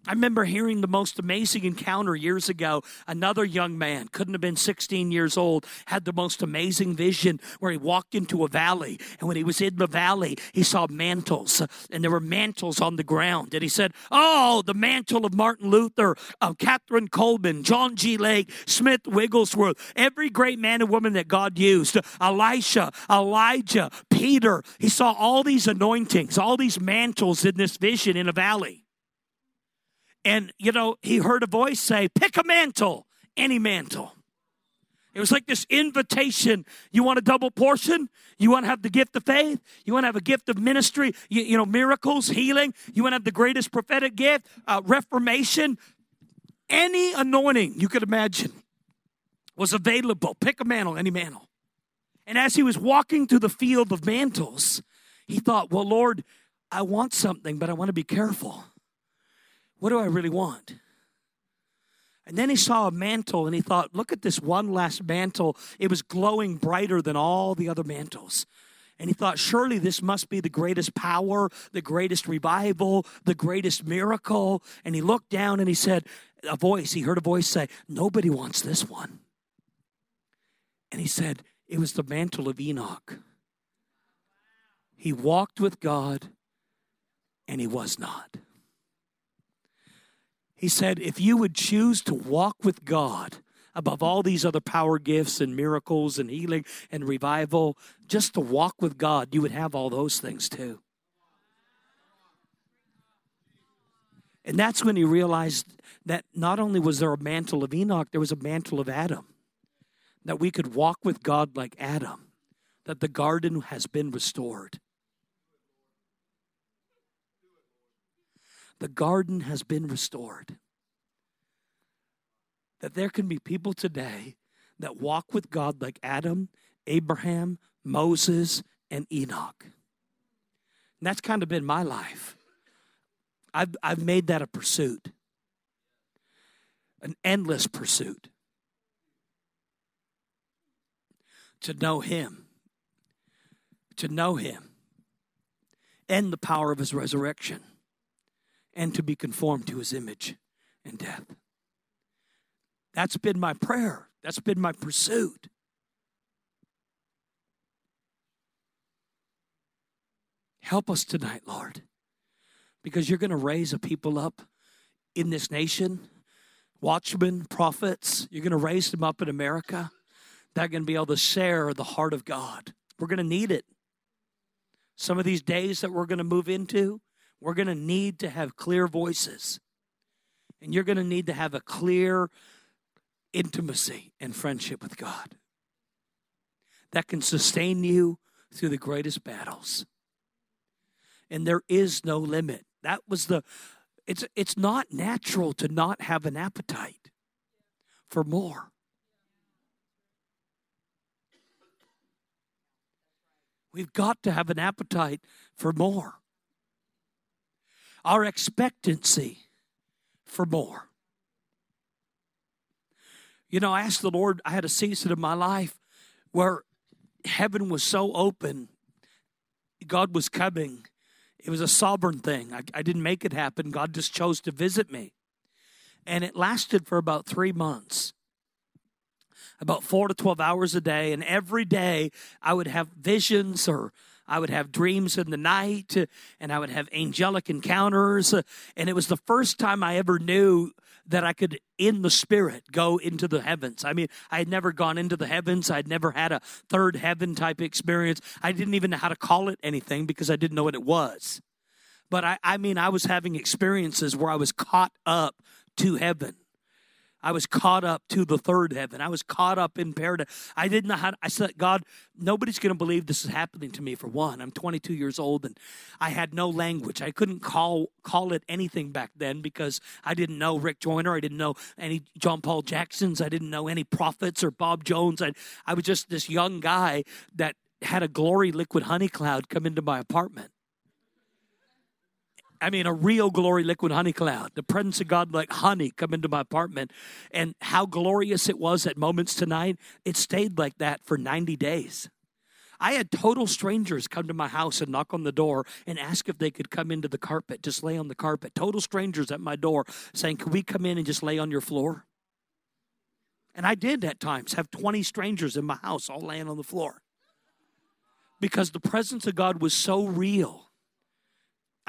I remember hearing the most amazing encounter years ago. Another young man, couldn't have been 16 years old, had the most amazing vision where he walked into a valley. And when he was in the valley, he saw mantles, uh, and there were mantles on the ground. And he said, Oh, the mantle of Martin Luther, of Kathryn Kuhlman, John G. Lake, Smith Wigglesworth, every great man and woman that God used, Elisha, Elijah, Peter. He saw all these anointings, all these mantles in this vision in a valley. And, you know, he heard a voice say, Pick a mantle, any mantle. It was like this invitation. You want a double portion? You want to have the gift of faith? You want to have a gift of ministry? You, you know, miracles, healing? You want to have the greatest prophetic gift? Uh, reformation? Any anointing you could imagine was available. Pick a mantle, any mantle. And as he was walking through the field of mantles, he thought, Well, Lord, I want something, but I want to be careful. What do I really want? And then he saw a mantle and he thought, look at this one last mantle. It was glowing brighter than all the other mantles. And he thought, surely this must be the greatest power, the greatest revival, the greatest miracle. And he looked down and he said, a voice, he heard a voice say, Nobody wants this one. And he said, It was the mantle of Enoch. He walked with God and he was not. He said, if you would choose to walk with God above all these other power gifts and miracles and healing and revival, just to walk with God, you would have all those things too. And that's when he realized that not only was there a mantle of Enoch, there was a mantle of Adam. That we could walk with God like Adam, that the garden has been restored. The garden has been restored. That there can be people today that walk with God like Adam, Abraham, Moses, and Enoch. And that's kind of been my life. I've, I've made that a pursuit, an endless pursuit to know Him, to know Him, and the power of His resurrection and to be conformed to his image and death. That's been my prayer. That's been my pursuit. Help us tonight, Lord, because you're going to raise a people up in this nation, watchmen, prophets. You're going to raise them up in America that are going to be able to share the heart of God. We're going to need it. Some of these days that we're going to move into, we're going to need to have clear voices. And you're going to need to have a clear intimacy and friendship with God that can sustain you through the greatest battles. And there is no limit. That was the it's it's not natural to not have an appetite for more. We've got to have an appetite for more our expectancy for more. You know, I asked the Lord, I had a season of my life where heaven was so open, God was coming. It was a sovereign thing. I, I didn't make it happen. God just chose to visit me. And it lasted for about three months about four to 12 hours a day. And every day I would have visions or I would have dreams in the night and I would have angelic encounters. And it was the first time I ever knew that I could, in the spirit, go into the heavens. I mean, I had never gone into the heavens. I'd never had a third heaven type experience. I didn't even know how to call it anything because I didn't know what it was. But I, I mean, I was having experiences where I was caught up to heaven. I was caught up to the third heaven. I was caught up in paradise. I didn't know how. To, I said, God, nobody's going to believe this is happening to me. For one, I'm 22 years old and I had no language. I couldn't call call it anything back then because I didn't know Rick Joyner. I didn't know any John Paul Jacksons. I didn't know any prophets or Bob Jones. I I was just this young guy that had a glory liquid honey cloud come into my apartment. I mean, a real glory liquid honey cloud. The presence of God like honey come into my apartment. And how glorious it was at moments tonight, it stayed like that for 90 days. I had total strangers come to my house and knock on the door and ask if they could come into the carpet, just lay on the carpet. Total strangers at my door saying, Can we come in and just lay on your floor? And I did at times have 20 strangers in my house all laying on the floor because the presence of God was so real.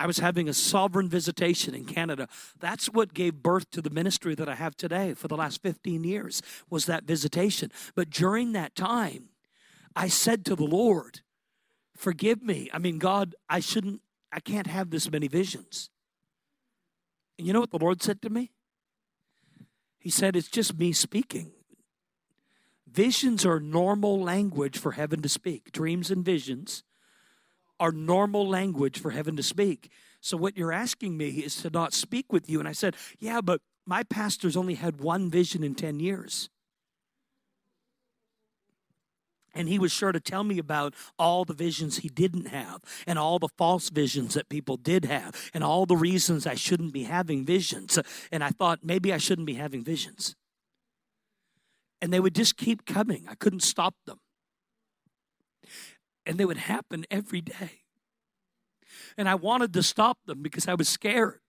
I was having a sovereign visitation in Canada. That's what gave birth to the ministry that I have today for the last 15 years was that visitation. But during that time, I said to the Lord, "Forgive me. I mean, God, I shouldn't I can't have this many visions." And you know what the Lord said to me? He said, "It's just me speaking." Visions are normal language for heaven to speak. Dreams and visions are normal language for heaven to speak. So, what you're asking me is to not speak with you. And I said, Yeah, but my pastor's only had one vision in 10 years. And he was sure to tell me about all the visions he didn't have, and all the false visions that people did have, and all the reasons I shouldn't be having visions. And I thought maybe I shouldn't be having visions. And they would just keep coming, I couldn't stop them and they would happen every day. And I wanted to stop them because I was scared.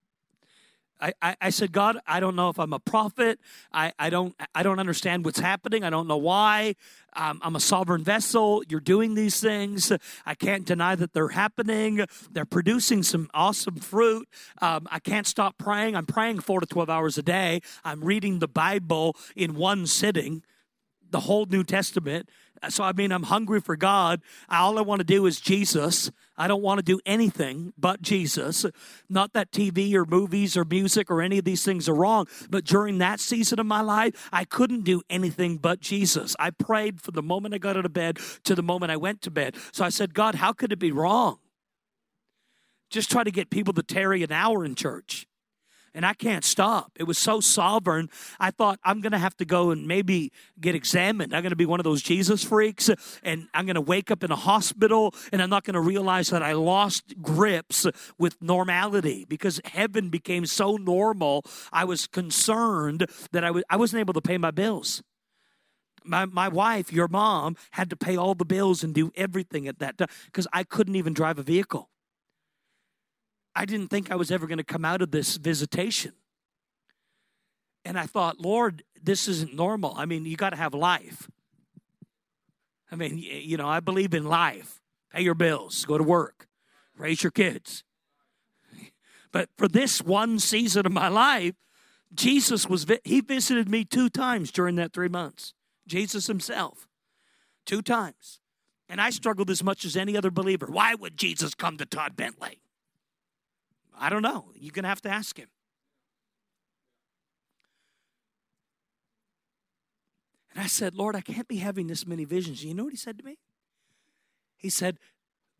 I, I, I, said, God, I don't know if I'm a prophet. I, I, don't, I don't understand what's happening. I don't know why. Um, I'm a sovereign vessel. You're doing these things. I can't deny that they're happening. They're producing some awesome fruit. Um, I can't stop praying. I'm praying four to 12 hours a day. I'm reading the Bible in one sitting, the whole New Testament. So, I mean, I'm hungry for God. All I want to do is Jesus. I don't want to do anything but Jesus. Not that TV or movies or music or any of these things are wrong, but during that season of my life, I couldn't do anything but Jesus. I prayed from the moment I got out of bed to the moment I went to bed. So I said, God, how could it be wrong? Just try to get people to tarry an hour in church and I can't stop. It was so sovereign. I thought I'm going to have to go and maybe get examined. I'm going to be one of those Jesus freaks, and I'm going to wake up in a hospital, and I'm not going to realize that I lost grips with normality because heaven became so normal. I was concerned that I w- I wasn't able to pay my bills. My, my wife, your mom, had to pay all the bills and do everything at that time because I couldn't even drive a vehicle. I didn't think I was ever going to come out of this visitation. And I thought, Lord, this isn't normal. I mean, you got to have life. I mean, you know, I believe in life. Pay your bills, go to work, raise your kids. But for this one season of my life, Jesus was, he visited me two times during that three months. Jesus himself, two times. And I struggled as much as any other believer. Why would Jesus come to Todd Bentley? I don't know. You're going to have to ask him. And I said, Lord, I can't be having this many visions. You know what he said to me? He said,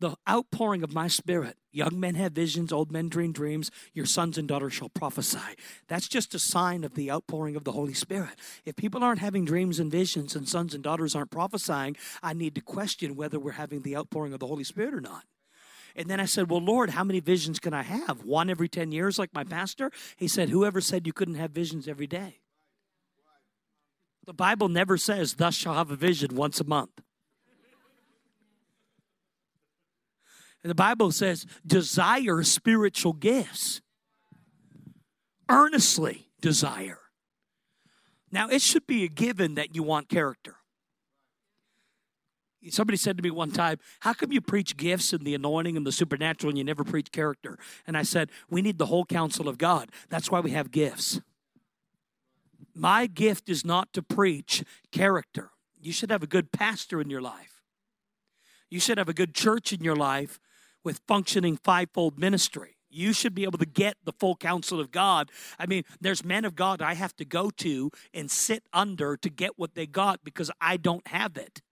The outpouring of my spirit, young men have visions, old men dream dreams, your sons and daughters shall prophesy. That's just a sign of the outpouring of the Holy Spirit. If people aren't having dreams and visions and sons and daughters aren't prophesying, I need to question whether we're having the outpouring of the Holy Spirit or not. And then I said, Well, Lord, how many visions can I have? One every 10 years, like my pastor? He said, Whoever said you couldn't have visions every day? The Bible never says, Thus shall have a vision once a month. And the Bible says, Desire spiritual gifts. Earnestly desire. Now, it should be a given that you want character. Somebody said to me one time, How come you preach gifts and the anointing and the supernatural and you never preach character? And I said, We need the whole counsel of God. That's why we have gifts. My gift is not to preach character. You should have a good pastor in your life, you should have a good church in your life with functioning fivefold ministry. You should be able to get the full counsel of God. I mean, there's men of God I have to go to and sit under to get what they got because I don't have it.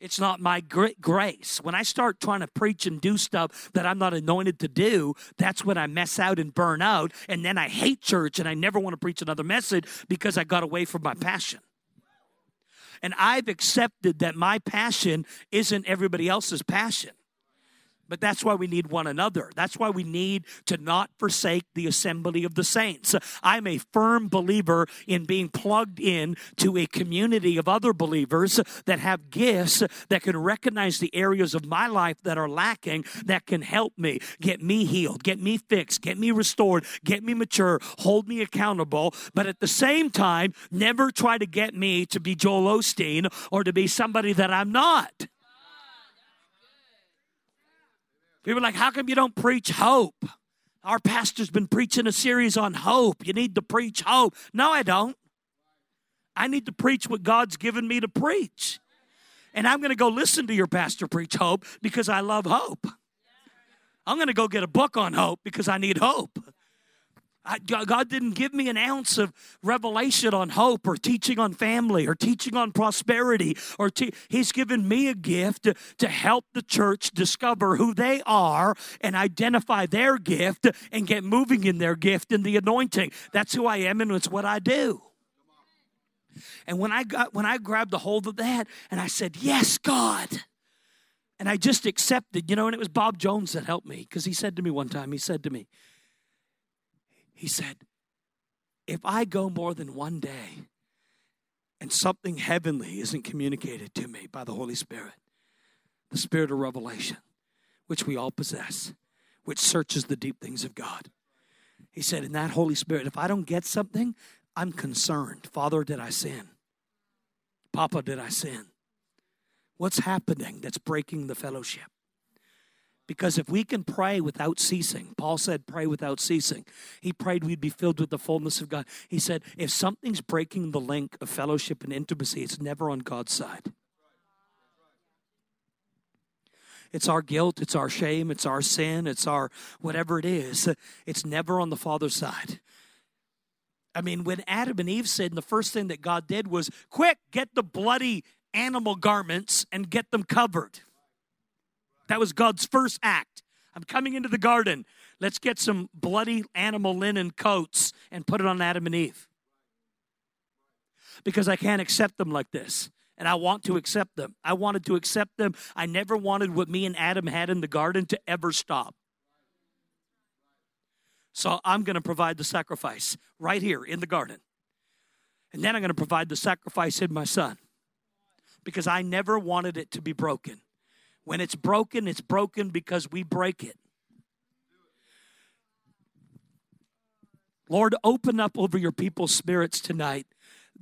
It's not my grace. When I start trying to preach and do stuff that I'm not anointed to do, that's when I mess out and burn out. And then I hate church and I never want to preach another message because I got away from my passion. And I've accepted that my passion isn't everybody else's passion. But that's why we need one another. That's why we need to not forsake the assembly of the saints. I'm a firm believer in being plugged in to a community of other believers that have gifts that can recognize the areas of my life that are lacking that can help me, get me healed, get me fixed, get me restored, get me mature, hold me accountable, but at the same time, never try to get me to be Joel Osteen or to be somebody that I'm not. People are like, how come you don't preach hope? Our pastor's been preaching a series on hope. You need to preach hope. No, I don't. I need to preach what God's given me to preach. And I'm going to go listen to your pastor preach hope because I love hope. I'm going to go get a book on hope because I need hope. I, God didn't give me an ounce of revelation on hope or teaching on family or teaching on prosperity or te- He's given me a gift to, to help the church discover who they are and identify their gift and get moving in their gift in the anointing. That's who I am and it's what I do. And when I got when I grabbed a hold of that and I said, "Yes, God." And I just accepted, you know, and it was Bob Jones that helped me because he said to me one time, he said to me, he said, If I go more than one day and something heavenly isn't communicated to me by the Holy Spirit, the Spirit of revelation, which we all possess, which searches the deep things of God. He said, In that Holy Spirit, if I don't get something, I'm concerned. Father, did I sin? Papa, did I sin? What's happening that's breaking the fellowship? Because if we can pray without ceasing, Paul said, pray without ceasing. He prayed we'd be filled with the fullness of God. He said, if something's breaking the link of fellowship and intimacy, it's never on God's side. It's our guilt, it's our shame, it's our sin, it's our whatever it is. It's never on the Father's side. I mean, when Adam and Eve sinned, the first thing that God did was, quick, get the bloody animal garments and get them covered. That was God's first act. I'm coming into the garden. Let's get some bloody animal linen coats and put it on Adam and Eve. Because I can't accept them like this. And I want to accept them. I wanted to accept them. I never wanted what me and Adam had in the garden to ever stop. So I'm going to provide the sacrifice right here in the garden. And then I'm going to provide the sacrifice in my son. Because I never wanted it to be broken. When it's broken, it's broken because we break it. Lord, open up over your people's spirits tonight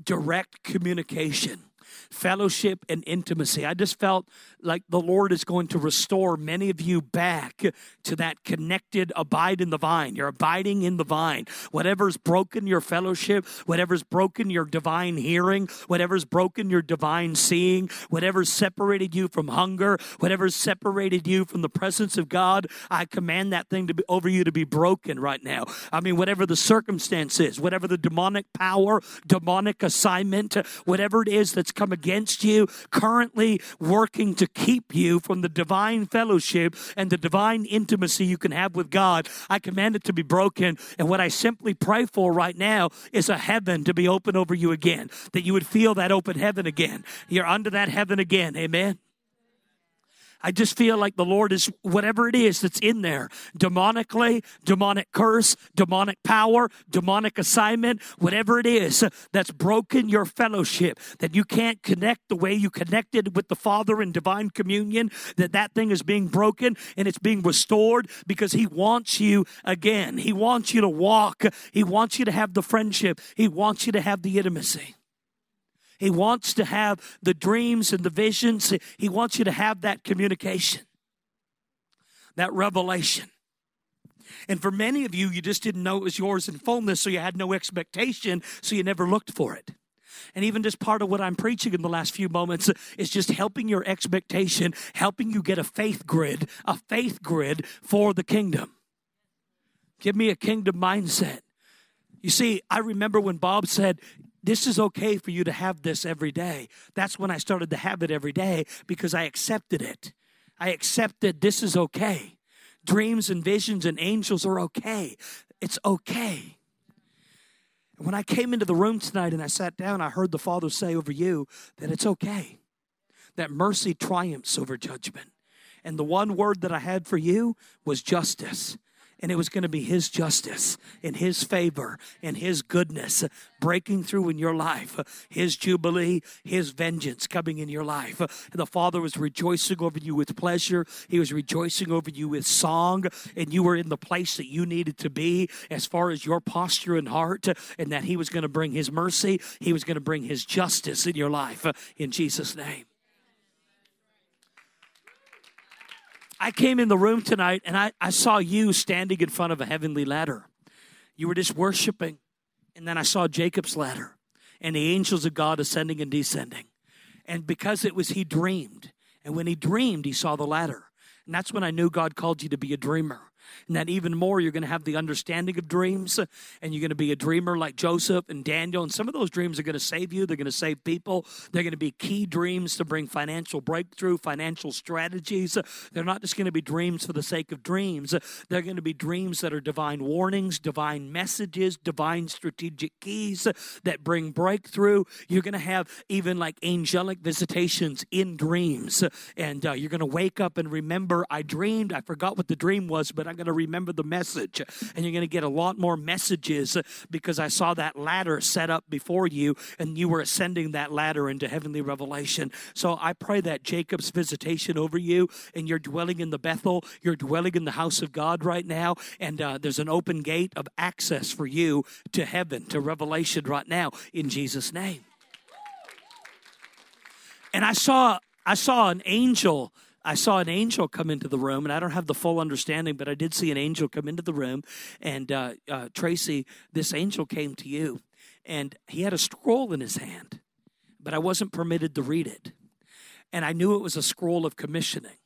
direct communication fellowship and intimacy. I just felt like the Lord is going to restore many of you back to that connected abide in the vine. You're abiding in the vine. Whatever's broken your fellowship, whatever's broken your divine hearing, whatever's broken your divine seeing, whatever's separated you from hunger, whatever's separated you from the presence of God, I command that thing to be over you to be broken right now. I mean, whatever the circumstance is, whatever the demonic power, demonic assignment, whatever it is that's come against you, currently working to keep you from the divine fellowship and the divine intimacy you can have with God. I command it to be broken. And what I simply pray for right now is a heaven to be open over you again, that you would feel that open heaven again. You're under that heaven again. Amen. I just feel like the Lord is whatever it is that's in there demonically, demonic curse, demonic power, demonic assignment, whatever it is that's broken your fellowship, that you can't connect the way you connected with the Father in divine communion, that that thing is being broken and it's being restored because He wants you again. He wants you to walk, He wants you to have the friendship, He wants you to have the intimacy. He wants to have the dreams and the visions. He wants you to have that communication, that revelation. And for many of you, you just didn't know it was yours in fullness, so you had no expectation, so you never looked for it. And even just part of what I'm preaching in the last few moments is just helping your expectation, helping you get a faith grid, a faith grid for the kingdom. Give me a kingdom mindset. You see, I remember when Bob said, this is okay for you to have this every day. That's when I started to have it every day because I accepted it. I accepted this is okay. Dreams and visions and angels are okay. It's okay. When I came into the room tonight and I sat down, I heard the Father say over you that it's okay, that mercy triumphs over judgment And the one word that I had for you was justice and it was going to be His justice and His favor and His goodness breaking through in your life, His jubilee, His vengeance coming in your life. And the Father was rejoicing over you with pleasure, He was rejoicing over you with song, and you were in the place that you needed to be as far as your posture and heart, and that He was going to bring His mercy, He was going to bring His justice in your life in Jesus' name. I came in the room tonight and I, I saw you standing in front of a heavenly ladder. You were just worshiping. And then I saw Jacob's ladder and the angels of God ascending and descending. And because it was, he dreamed. And when he dreamed, he saw the ladder. And that's when I knew God called you to be a dreamer and that even more you're going to have the understanding of dreams and you're going to be a dreamer like Joseph and Daniel. And some of those dreams are going to save you. They're going to save people. They're going to be key dreams to bring financial breakthrough financial strategies. They're not just going to be dreams for the sake of dreams. They're going to be dreams that are divine warnings divine messages divine strategic keys that bring breakthrough. You're going to have even like angelic visitations in dreams. And uh, you're going to wake up and remember I dreamed. I forgot what the dream was but I'm going to remember the message. And you're going to get a lot more messages because I saw that ladder set up before you and you were ascending that ladder into heavenly revelation. So I pray that Jacob's visitation over you and you're dwelling in the Bethel, you're dwelling in the house of God right now, and uh, there's an open gate of access for you to heaven, to revelation right now in Jesus' name. And I saw I saw an angel I saw an angel come into the room, and I don't have the full understanding, but I did see an angel come into the room. And uh, uh, Tracy, this angel came to you, and he had a scroll in his hand, but I wasn't permitted to read it. And I knew it was a scroll of commissioning.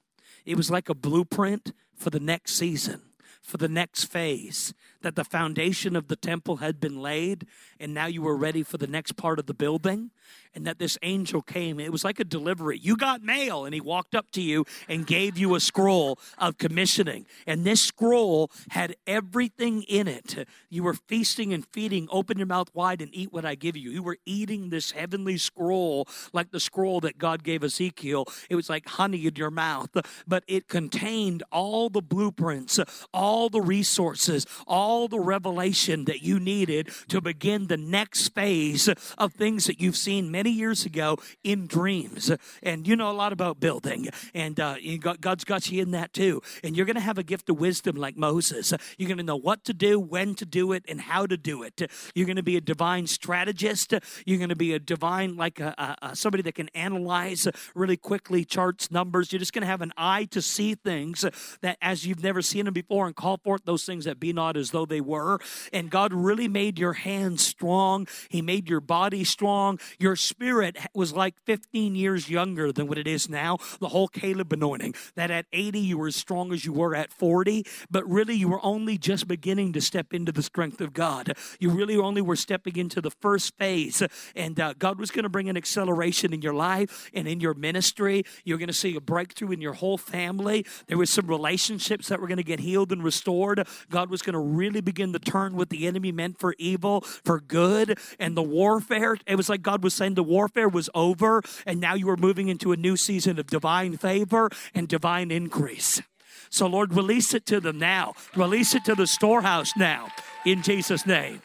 It was like a blueprint for the next season, for the next phase, that the foundation of the temple had been laid, and now you were ready for the next part of the building and that this angel came. It was like a delivery. You got mail, and he walked up to you and gave you a scroll of commissioning. And this scroll had everything in it. You were feasting and feeding. Open your mouth wide and eat what I give you. You were eating this heavenly scroll like the scroll that God gave Ezekiel. It was like honey in your mouth, but it contained all the blueprints, all the resources, all the revelation that you needed to begin the next phase of things that you've seen many years ago in dreams. And you know a lot about building, and uh, God's got you in that too. And you're going to have a gift of wisdom like Moses. You're going to know what to do, when to do it, and how to do it. You're going to be a divine strategist. You're going to be a divine, like a, a somebody that can analyze really quickly charts, numbers. You're just going to have an eye to see things that as you've never seen them before and call forth those things that be not as though they were. And God really made your hands strong. He made your body strong. Your spirit was like 15 years younger than what it is now. The whole Caleb anointing, that at 80 you were as strong as you were at 40, but really you were only just beginning to step into the strength of God. You really only were stepping into the first phase, and uh, God was going to bring an acceleration in your life and in your ministry. You're going to see a breakthrough in your whole family. There was some relationships that were going to get healed and restored. God was going to really begin to turn what the enemy meant for evil for good, and the warfare. It was like God was saying the warfare was over, and now you are moving into a new season of divine favor and divine increase. So, Lord, release it to them now. Release it to the storehouse now in Jesus' name.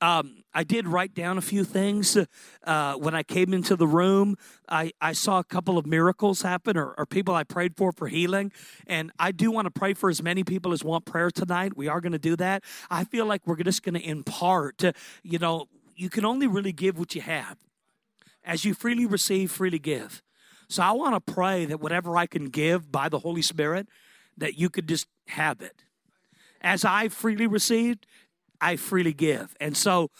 Um, I did write down a few things. Uh, when I came into the room, I, I saw a couple of miracles happen or, or people I prayed for for healing. And I do want to pray for as many people as want prayer tonight. We are going to do that. I feel like we're just going to impart, you know, you can only really give what you have. As you freely receive, freely give. So I want to pray that whatever I can give by the Holy Spirit, that you could just have it. As I freely received, I freely give. And so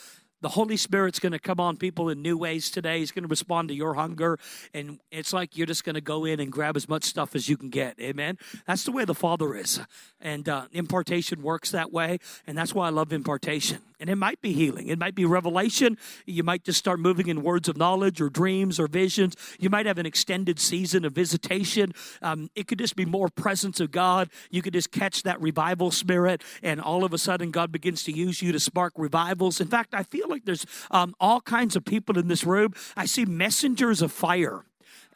the Holy Spirit's going to come on people in new ways today. He's going to respond to your hunger. And it's like you're just going to go in and grab as much stuff as you can get. Amen. That's the way the Father is. And uh, impartation works that way. And that's why I love impartation. And it might be healing. It might be revelation. You might just start moving in words of knowledge or dreams or visions. You might have an extended season of visitation. Um, it could just be more presence of God. You could just catch that revival spirit, and all of a sudden, God begins to use you to spark revivals. In fact, I feel like there's um, all kinds of people in this room. I see messengers of fire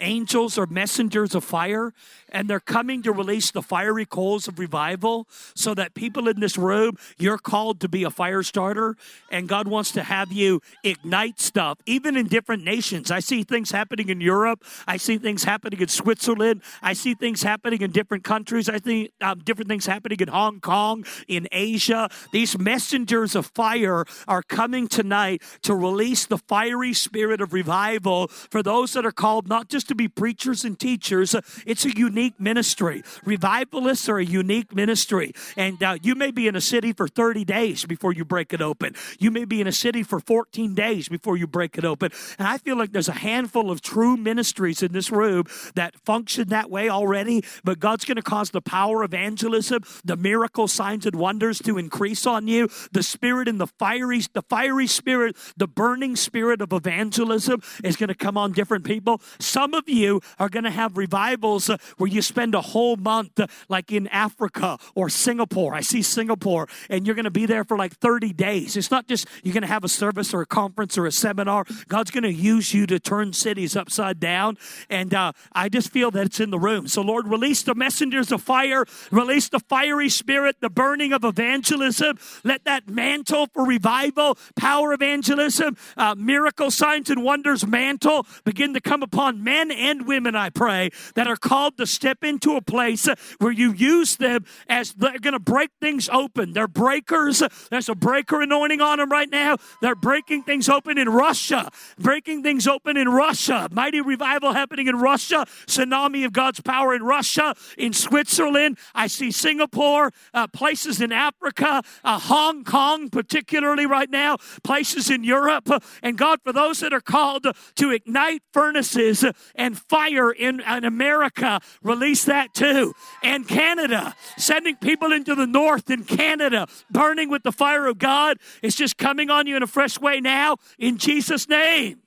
angels or messengers of fire, and they're coming to release the fiery coals of revival so that people in this room, you're called to be a fire starter, and God wants to have you ignite stuff, even in different nations. I see things happening in Europe, I see things happening in Switzerland, I see things happening in different countries, I see um, different things happening in Hong Kong, in Asia. These messengers of fire are coming tonight to release the fiery spirit of revival for those that are called not just to be preachers and teachers. It's a unique ministry. Revivalists are a unique ministry. And uh, you may be in a city for 30 days before you break it open. You may be in a city for 14 days before you break it open. And I feel like there's a handful of true ministries in this room that function that way already. But God's going to cause the power of evangelism, the miracle signs and wonders to increase on you. The spirit and the fiery, the fiery spirit, the burning spirit of evangelism is going to come on different people. Some of you are going to have revivals uh, where you spend a whole month, uh, like in Africa or Singapore. I see Singapore, and you're going to be there for like 30 days. It's not just you're going to have a service or a conference or a seminar. God's going to use you to turn cities upside down. And uh, I just feel that it's in the room. So, Lord, release the messengers of fire, release the fiery spirit, the burning of evangelism. Let that mantle for revival, power evangelism, uh, miracle signs and wonders mantle begin to come upon men men and women, I pray, that are called to step into a place where you use them as they're going to break things open. They're breakers. There's a breaker anointing on them right now. They're breaking things open in Russia, breaking things open in Russia. Mighty revival happening in Russia. Tsunami of God's power in Russia, in Switzerland. I see Singapore, uh, places in Africa, uh, Hong Kong, particularly right now, places in Europe. And God, for those that are called to ignite furnaces and fire in, in America. Release that too. And Canada, sending people into the north in Canada, burning with the fire of God. It's just coming on you in a fresh way now in Jesus' name.